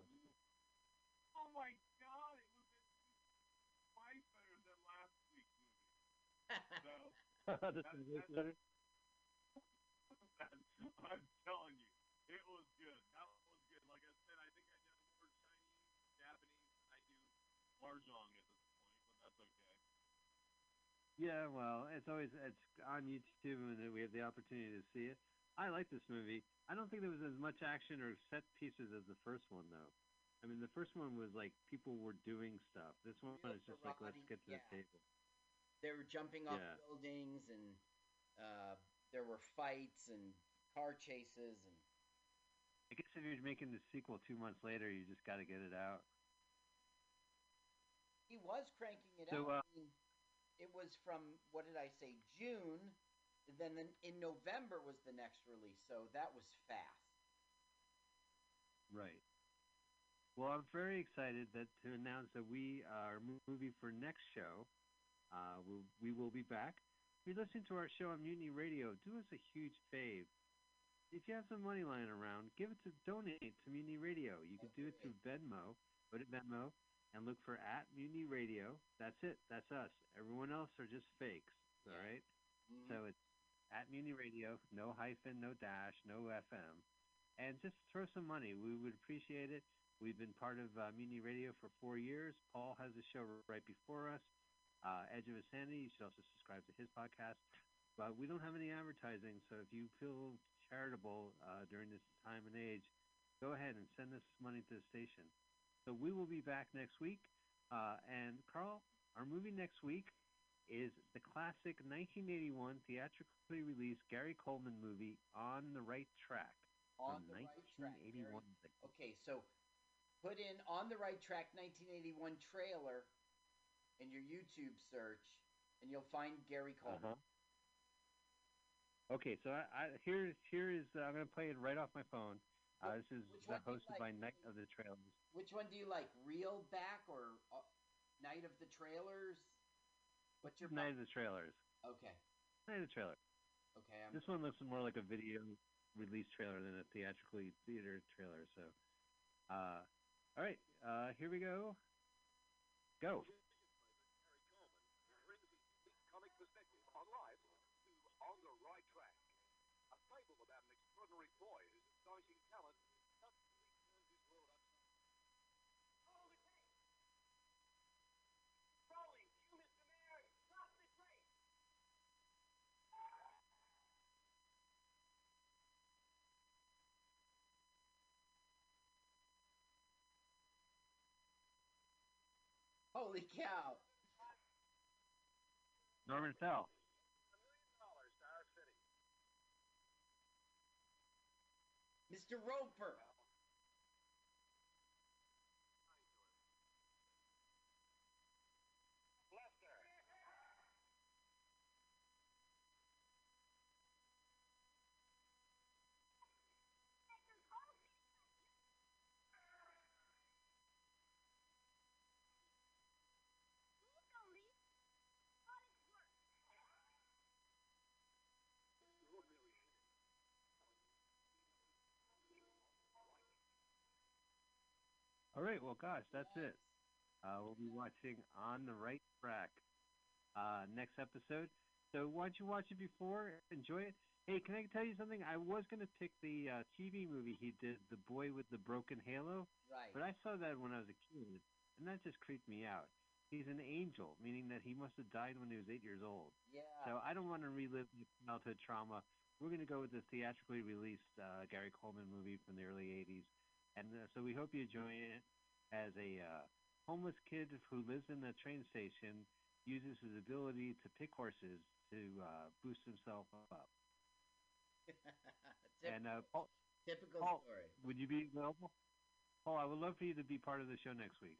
Oh my god, it was way better than last week's movie. So, this That- is way that- I'm telling you, it was good. That was good. Like I said, I think I did more Chinese, Japanese I do Mahjong at this point, but that's okay. Yeah, well, it's always it's on YouTube and we have the opportunity to see it. I like this movie. I don't think there was as much action or set pieces as the first one, though. I mean, the first one was like people were doing stuff. This one Real is just like let's get to yeah. the table. They were jumping off Yeah. buildings, and uh, there were fights and car chases, and I guess if you're making the sequel two months later, you just got to get it out. he was cranking it So, out. uh, I mean, it was from what did I say? June. Then in- in November was the next release, so that was fast. Right. Well, I'm very excited that to announce that we our mo- movie for next show, uh, we'll, we will be back. If you're listening to our show on Mutiny Radio, do us a huge fave. If you have some money lying around, give it to donate to Mutiny Radio. You can do it through Venmo. Go to Venmo and look for at Mutiny Radio. That's it. That's us. Everyone else are just fakes. All right? Mhm. So it's at Mutiny Radio, no hyphen, no dash, no FM, and just throw some money. We would appreciate it. We've been part of uh, Mutiny Radio for four years. Paul has a show right before us, uh, Edge of Insanity. You should also subscribe to his podcast. But we don't have any advertising, so if you feel charitable uh, during this time and age, go ahead and send us money to the station. So we will be back next week. Uh, and Carl, our movie next week is the classic 1981 theatrically released Gary Coleman movie On the Right Track on the right track. 1981. Okay, so put in on the right track 1981 trailer in your YouTube search, and you'll find Gary Coleman. Uh-huh. Okay, so I, I here here is uh, I'm gonna play it right off my phone. Uh, this is uh, do hosted by? Night of the Trailers. Which one do you like, Reel Back or uh, Night of the Trailers? What's your Night of the Trailers. Okay, Night of the Trailer. okay. I'm, This one looks more like a video release trailer than a theatrically theater trailer. So, uh, all right, uh, here we go. Go. brings his unique comic perspective on life to On the Right Track. A fable about an extraordinary boy whose astonishing talent suddenly turns his world upside down. Rolling, you, Mr. Mayor, stop the train! Holy cow! Norman Fell. A million dollars to our city. Mr. Roper. All right, well, gosh, that's it. Uh, we'll be watching On the Right Track uh, next episode. So why don't you watch it before? Enjoy it. Hey, can I tell you something? I was going to pick the uh, TV movie he did, The Boy with the Broken Halo, Right. but I saw that when I was a kid, and that just creeped me out. He's an angel, meaning that he must have died when he was eight years old. yeah. So I don't want to relive the childhood trauma. We're going to go with the theatrically released uh, Gary Coleman movie from the early 80s. And uh, so we hope you enjoy it as a uh, homeless kid who lives in the train station, uses his ability to pick horses to uh, boost himself up. And uh, Paul, typical Paul- story. would you be available? Paul, I would love for you to be part of the show next week.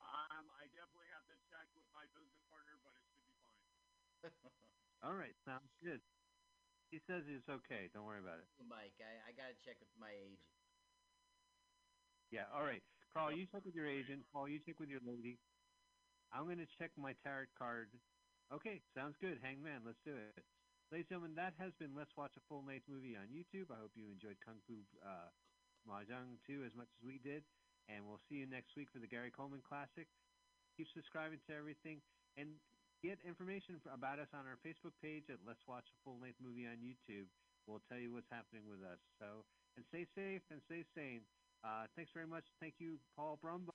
Um, I definitely have to check with my business partner, but it should be fine. All right, sounds good. He says it's okay. Don't worry about it. Mike, I, I gotta check with my agent. Yeah, all right. Carl, you check with your agent. Paul, you check with your lady. I'm going to check my tarot card. Okay, sounds good. Hangman, let's do it. Ladies and gentlemen, that has been Let's Watch a Full Length Movie on YouTube. I hope you enjoyed Kung Fu uh, Mahjong 2 as much as we did. And we'll see you next week for the Gary Coleman Classic. Keep subscribing to everything. And get information about us on our Facebook page at Let's Watch a Full Length Movie on YouTube. We'll tell you what's happening with us. So, and stay safe and stay sane. Uh, thanks very much. Thank you, Paul Brumbaugh.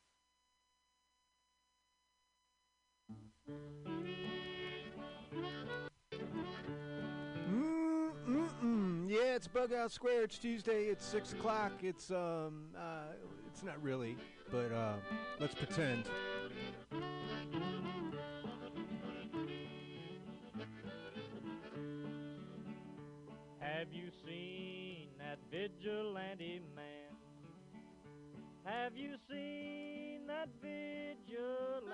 Mm-mm. Yeah, it's Bughouse Square. It's Tuesday. It's six o'clock. It's um, uh, it's not really, but uh, let's pretend. Have you seen that vigilante man? Have you seen that vigilante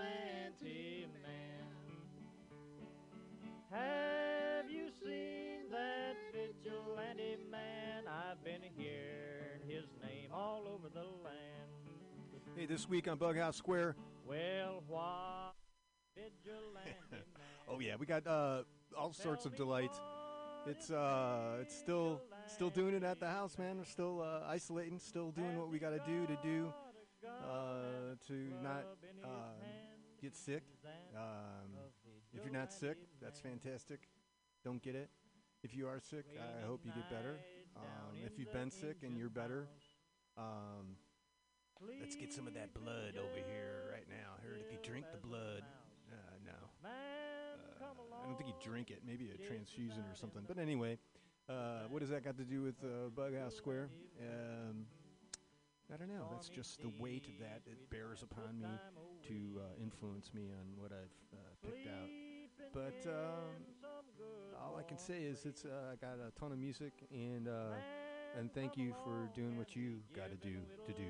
man? Have you seen that vigilante man? I've been hearing his name all over the land. Hey, this week on Bughouse Square. Well, why vigilante man? Oh yeah, we got uh, all sorts of delights. It's uh, it's still still doing it at the house, man. We're still uh, isolating, still doing what we got to do to do uh, to not uh, get sick. Um, if you're not sick, that's fantastic. Don't get it. If you are sick, I hope you get better. Um, if you've been sick and you're better, um, let's get some of that blood over here right now. I heard if you drink the blood, uh, no. I don't think you drink it. Maybe a transfusion or something. But anyway, uh, what does that got to do with uh, Bughouse Square? Um, I don't know. That's just the weight that it bears upon me to uh, influence me on what I've uh, picked out. But um, all I can say is it's uh, I got a ton of music and uh, and thank you for doing what you got to do to do.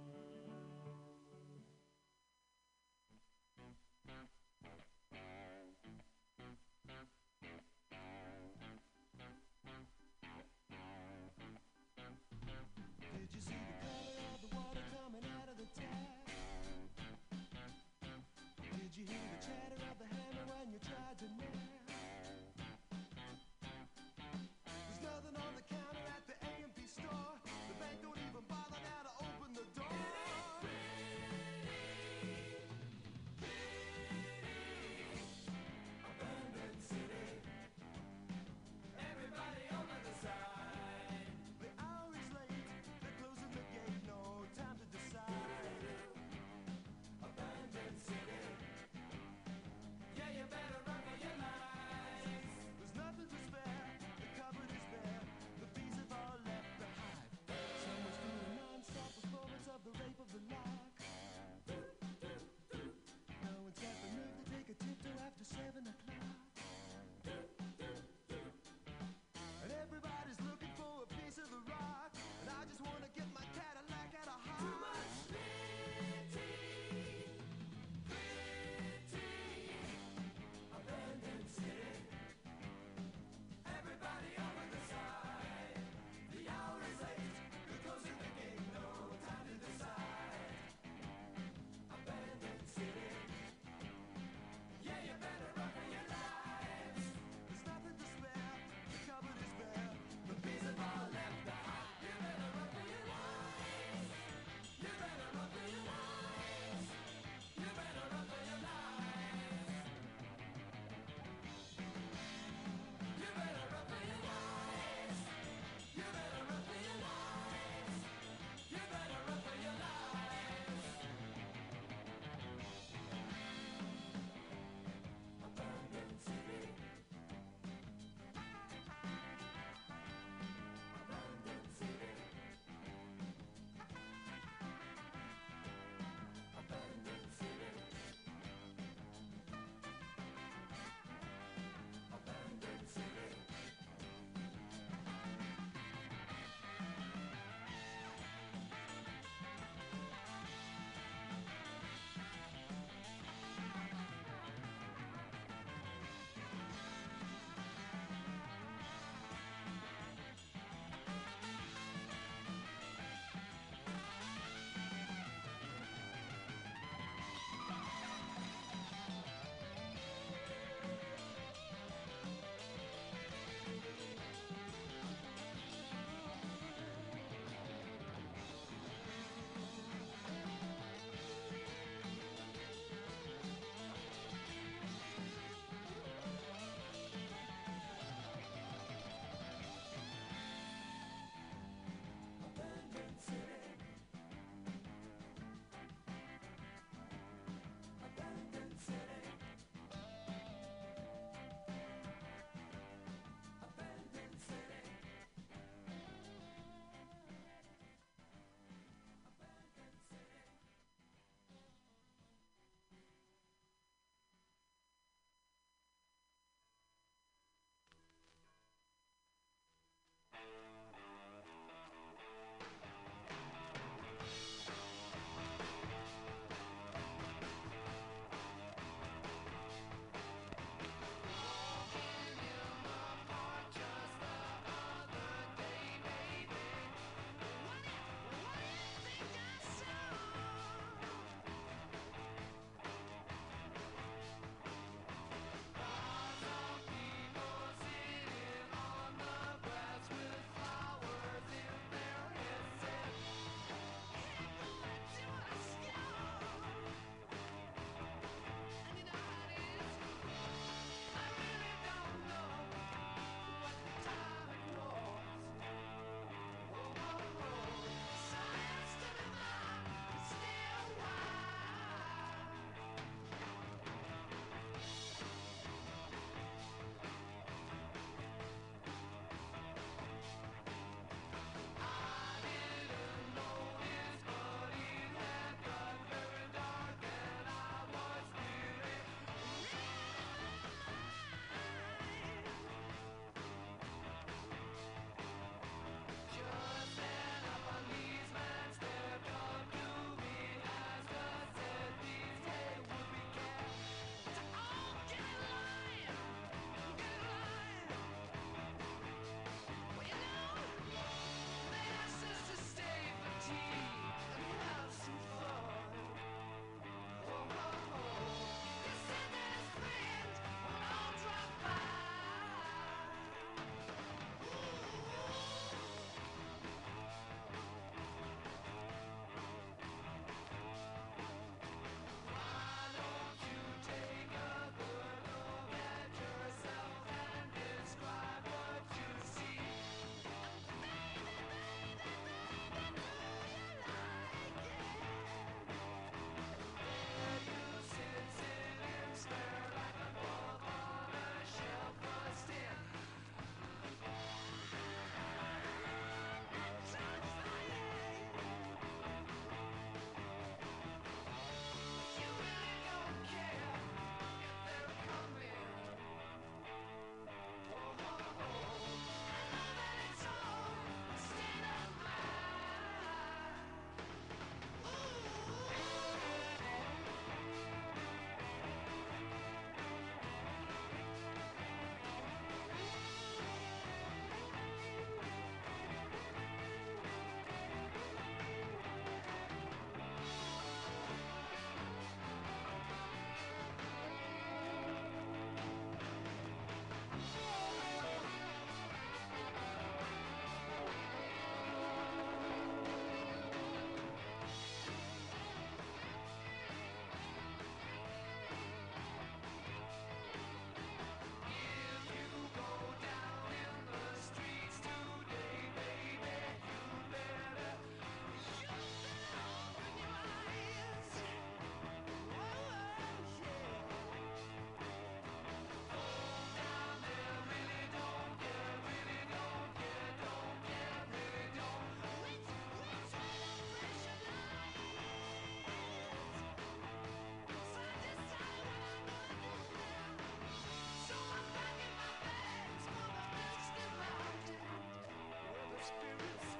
there is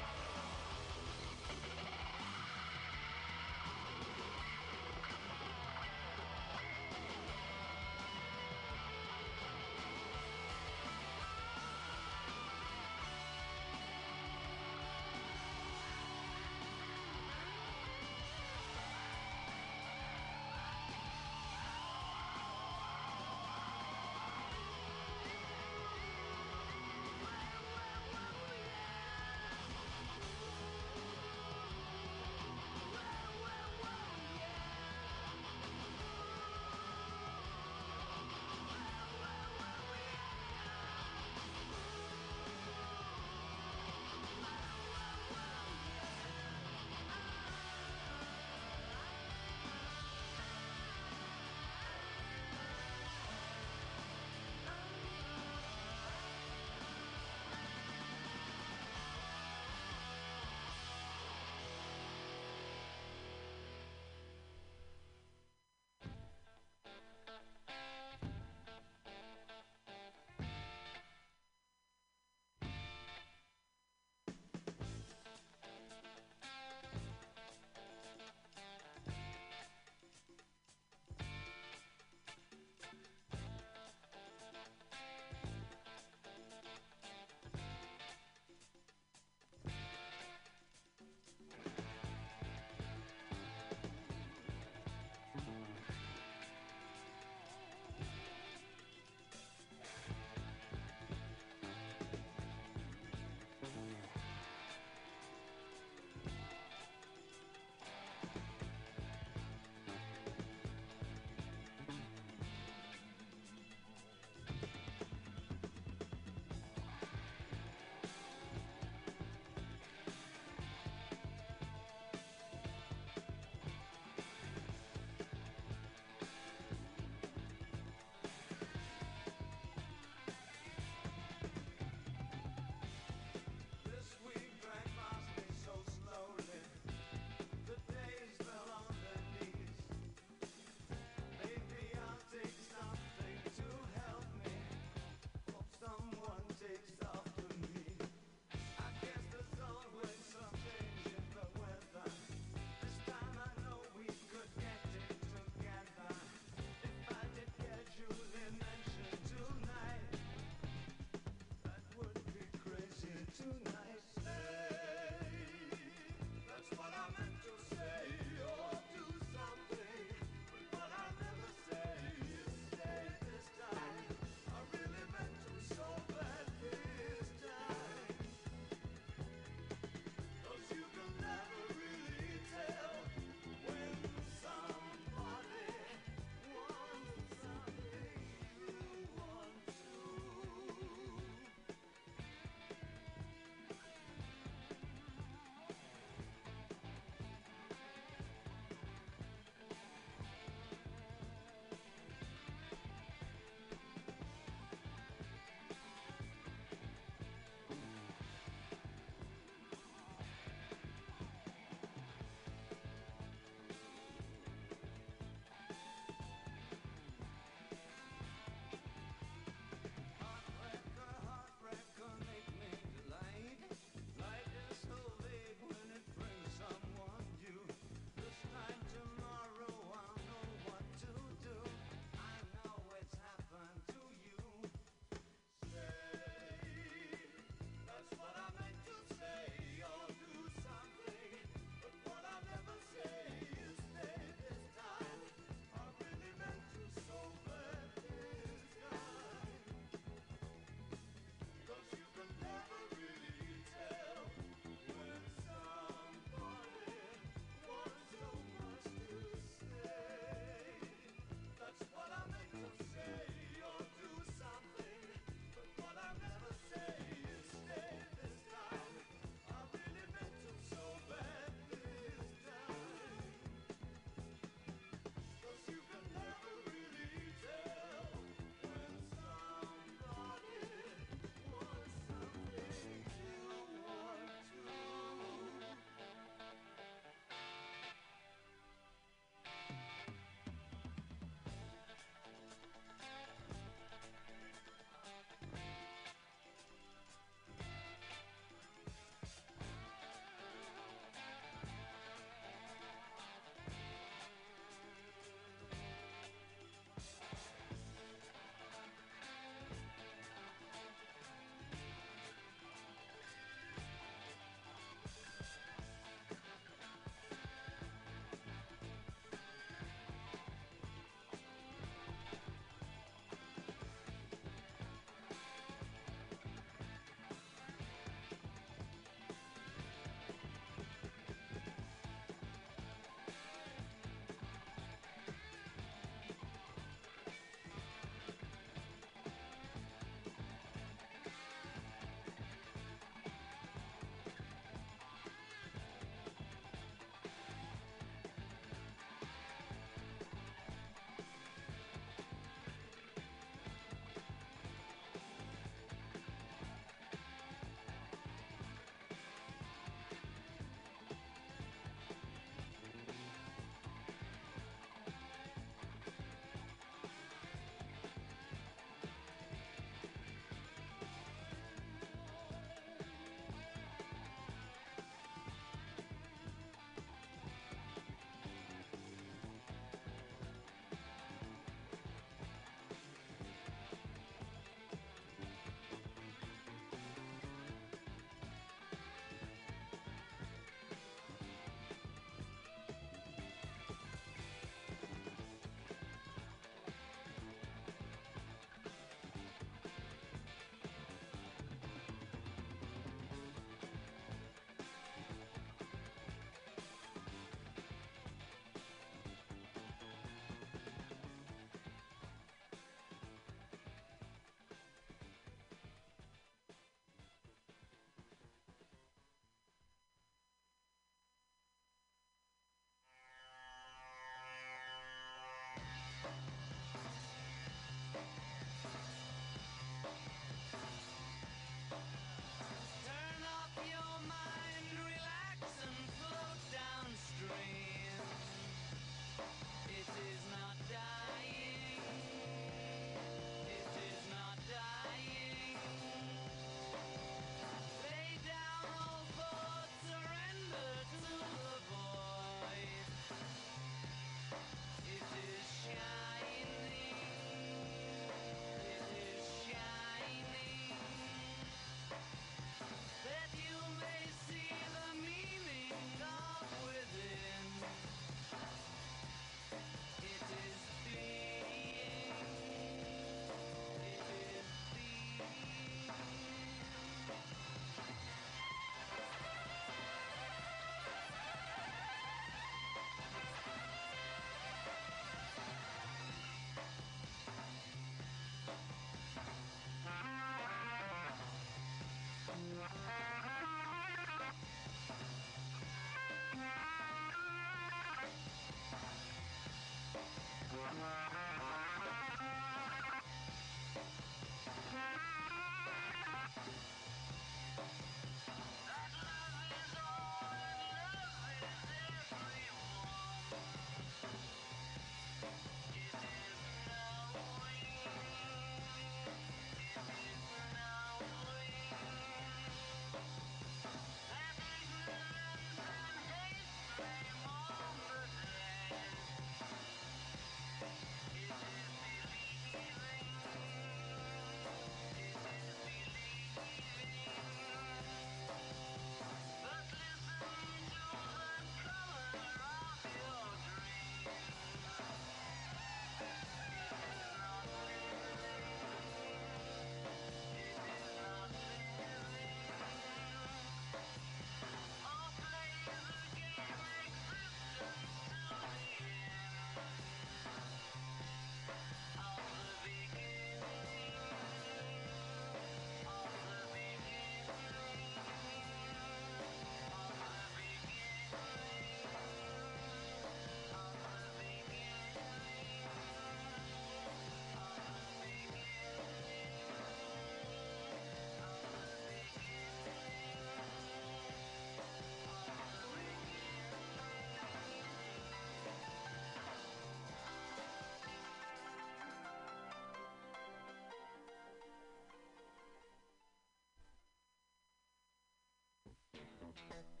Start shaking.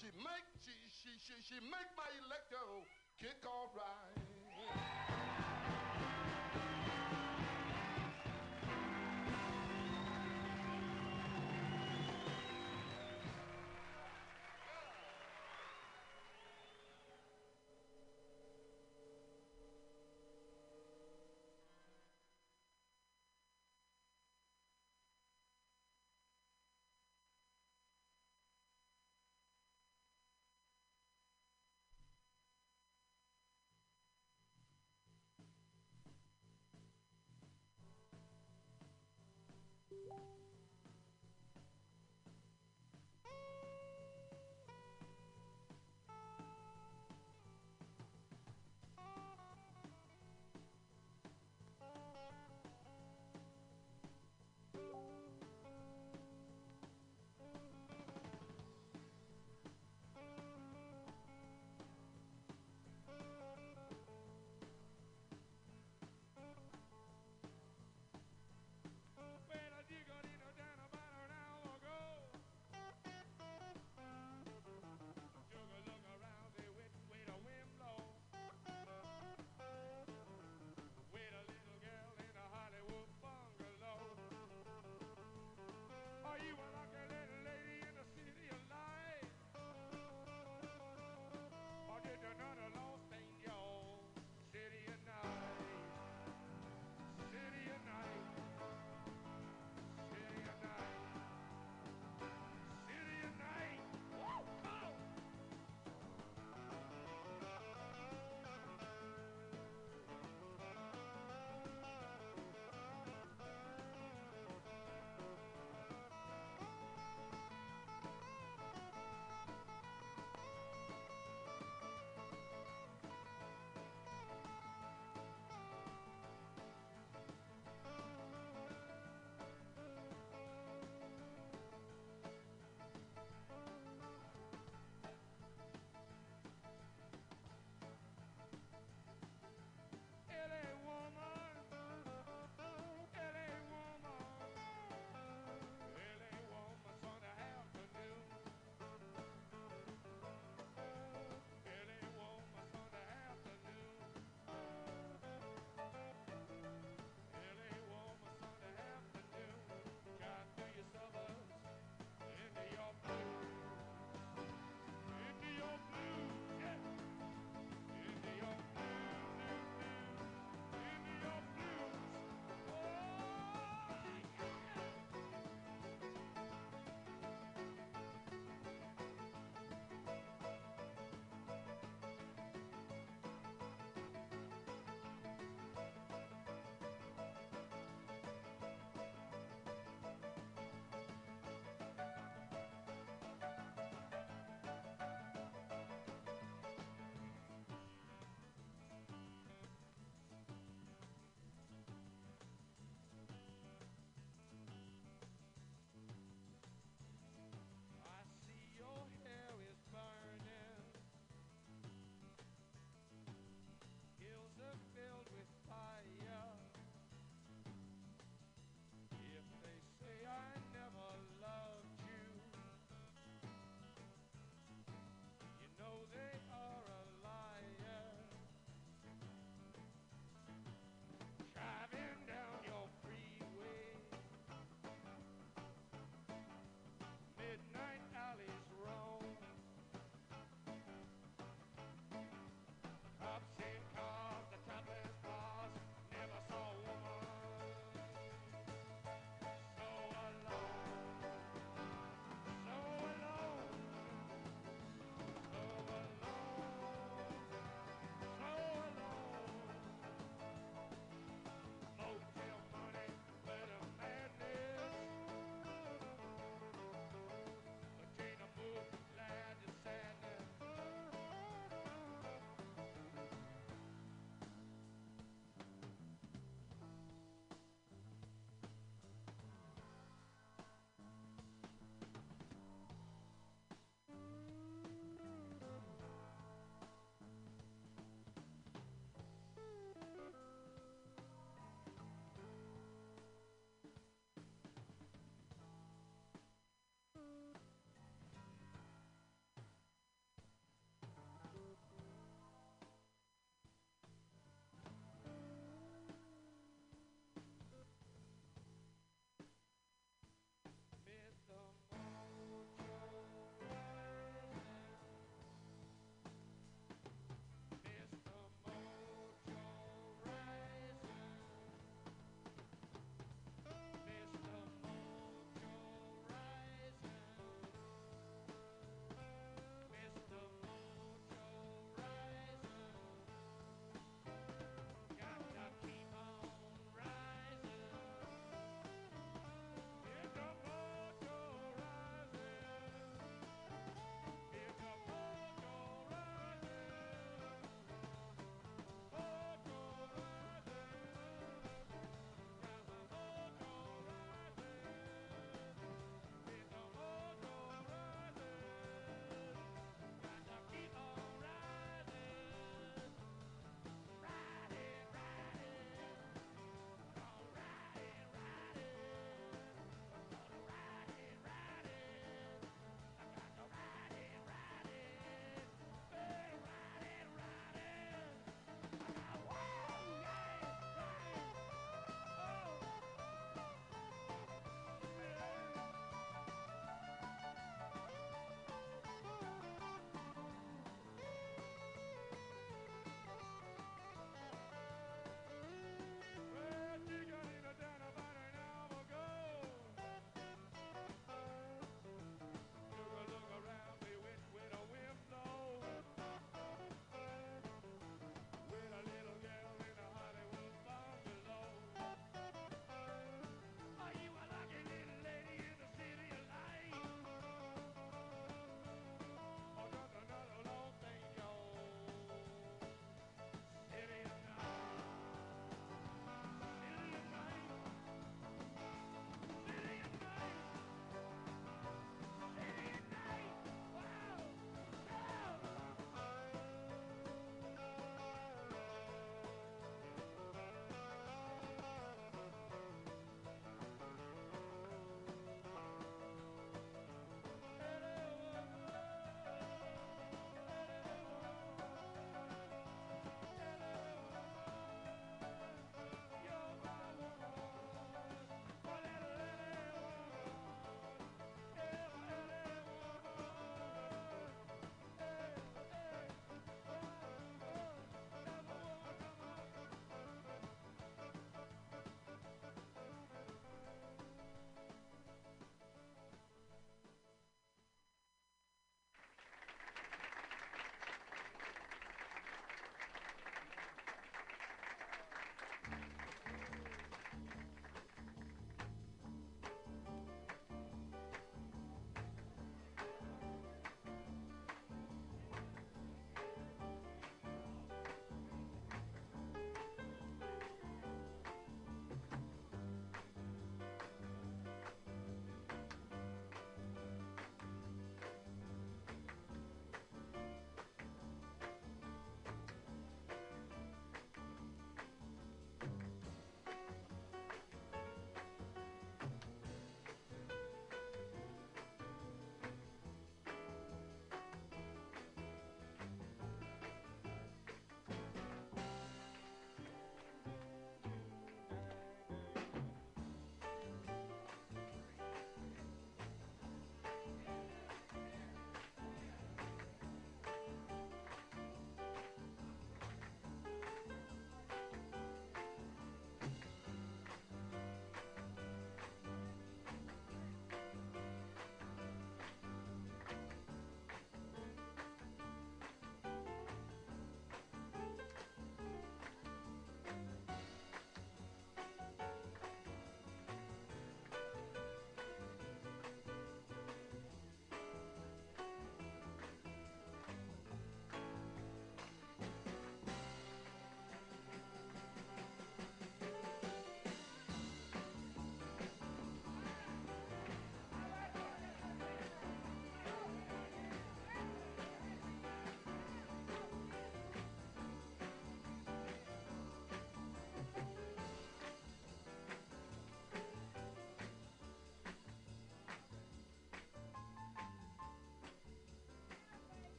She make she she she she make my electro kick all right.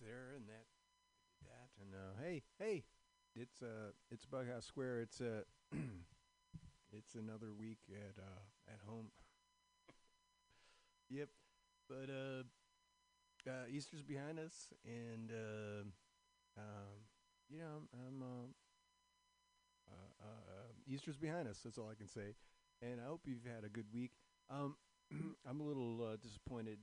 There and that, that, and uh, hey, hey, it's uh, it's Bughouse Square. It's uh, it's another week at uh, at home. yep, but uh, uh, Easter's behind us, and uh, um, you know, I'm, I'm uh, uh, uh, Easter's behind us. That's all I can say. And I hope you've had a good week. Um, I'm a little uh, disappointed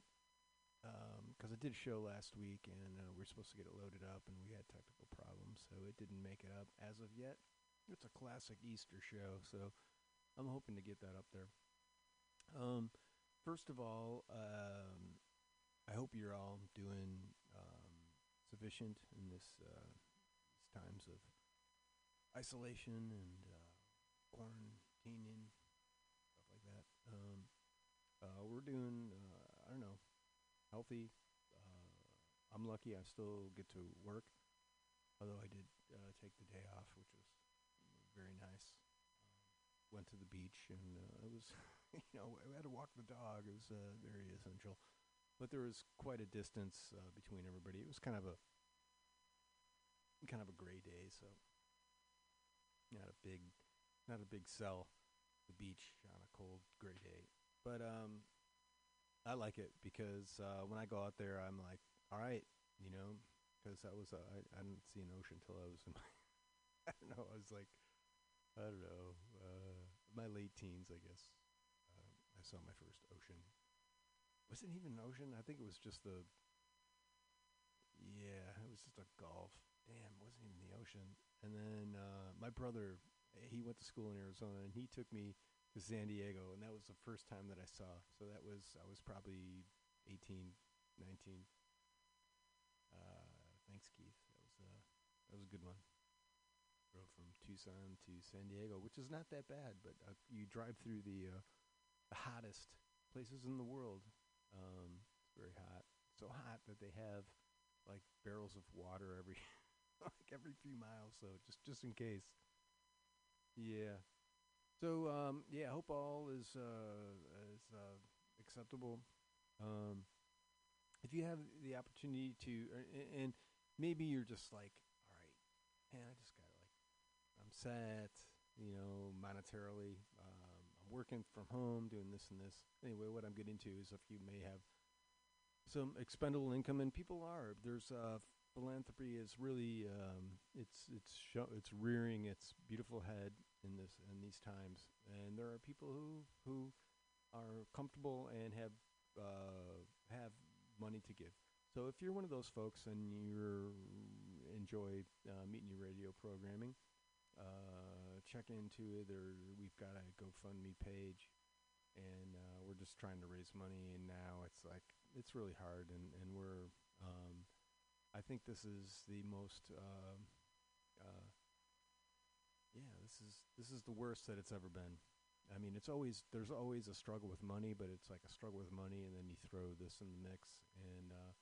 because I did a show last week, and uh, we are supposed to get it loaded up, and we had technical problems, so it didn't make it up as of yet. It's a classic Easter show, so I'm hoping to get that up there. Um, first of all, um, I hope you're all doing um, sufficient in this uh, these times of isolation and uh, quarantining, stuff like that. Um, uh, we're doing, uh, I don't know, healthy. I'm lucky I still get to work, although I did uh, take the day off, which was very nice. Um, went to the beach and uh, it was, you know, I had to walk the dog. It was uh, very essential, but there was quite a distance uh, between everybody. It was kind of a kind of a gray day, so not a big, not a big sell. The beach on a cold gray day, but um, I like it because uh, when I go out there, I'm like, all right, you know, because that was uh, I, I didn't see an ocean till I was in my, I don't know, I was like, I don't know, uh, my late teens, I guess. Uh, I saw my first ocean. Was it even an ocean? I think it was just the. Yeah, it was just a gulf. Damn, wasn't even the ocean. And then uh, my brother, he went to school in Arizona, and he took me to San Diego, and that was the first time that I saw. So that was I was probably 18, 19. Thanks, Keith. That was uh, that was a good one. Drove from Tucson to San Diego, which is not that bad, but uh, you drive through the uh, the hottest places in the world. Um, it's very hot, so hot that they have like barrels of water every like every few miles. So just just in case. Yeah. So um, yeah, I hope all is uh, is uh, acceptable. Um, if you have the opportunity to, uh, and maybe you're just like, all right, man, I just got like, I'm set, you know, monetarily. Um, I'm working from home, doing this and this. Anyway, what I'm getting to is if you may have some expendable income, and people are. There's uh, philanthropy is really um, it's it's show, it's rearing its beautiful head in this in these times, and there are people who who are comfortable and have uh, have money to give. So if you're one of those folks and you enjoy uh, Mutiny Radio programming, uh, check into it. Or we've got a GoFundMe page, and uh, we're just trying to raise money. And now it's like it's really hard, and and we're um, I think this is the most uh, uh, yeah, this is this is the worst that it's ever been. I mean, it's always there's always a struggle with money, but it's like a struggle with money, and then you throw this in the mix, and uh,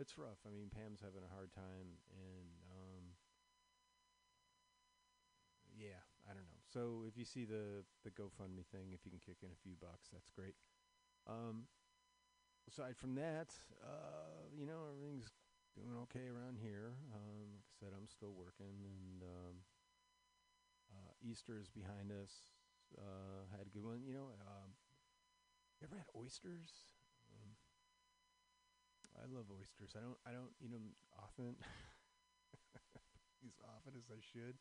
it's rough. I mean, Pam's having a hard time, and um, yeah, I don't know. So if you see the the GoFundMe thing, if you can kick in a few bucks, that's great. Um, aside from that, uh, you know, everything's doing okay around here. Um, like I said, I'm still working, and um, uh, Easter is behind us. Uh, had a good one. You know, um, you ever had oysters? I love oysters. I don't. I don't eat them often, as often as I should.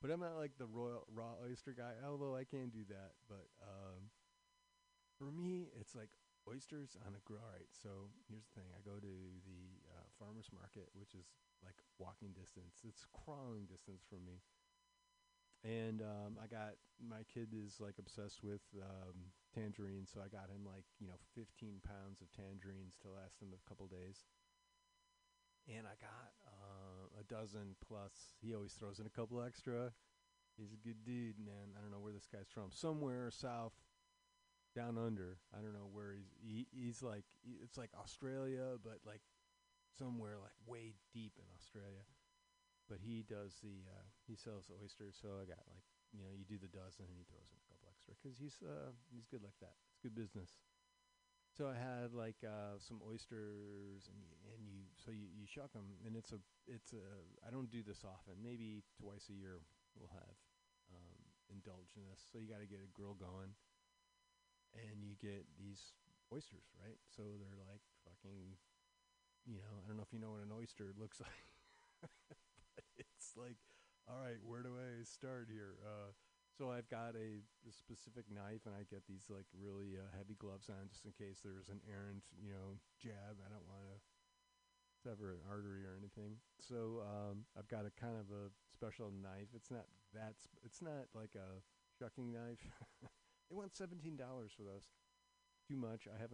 But I'm not like the royal raw oyster guy. Although I can do that, but um, for me, it's like oysters on a grill. All right. So here's the thing. I go to the uh, farmers market, which is like walking distance. It's crawling distance from me and um, I got my kid is like obsessed with um, tangerines, so I got him like you know 15 pounds of tangerines to last him a couple days. And I got uh, a dozen plus. He always throws in a couple extra. He's a good dude, man. I don't know where this guy's from. Somewhere south, down under. I don't know where he's. He, he's like it's like Australia, but like somewhere like way deep in Australia but he does the uh, he sells oysters. So I got like you know you do the dozen and he throws in because he's uh, he's good like that. It's good business. So I had like uh, some oysters, and you, and you so you, you shuck them, and it's a it's a I don't do this often. Maybe twice a year we'll have um, indulge in this. So you got to get a grill going, and you get these oysters, right? So they're like fucking, you know, I don't know if you know what an oyster looks like, but it's like, all right, where do I start here? Uh, so I've got a, a specific knife, and I get these like really uh, heavy gloves on, just in case there's an errant, you know, jab. I don't want to sever an artery or anything. So um, I've got a kind of a special knife. It's not that. Sp- it's not like a shucking knife. they want seventeen dollars for those. Too much. I haven't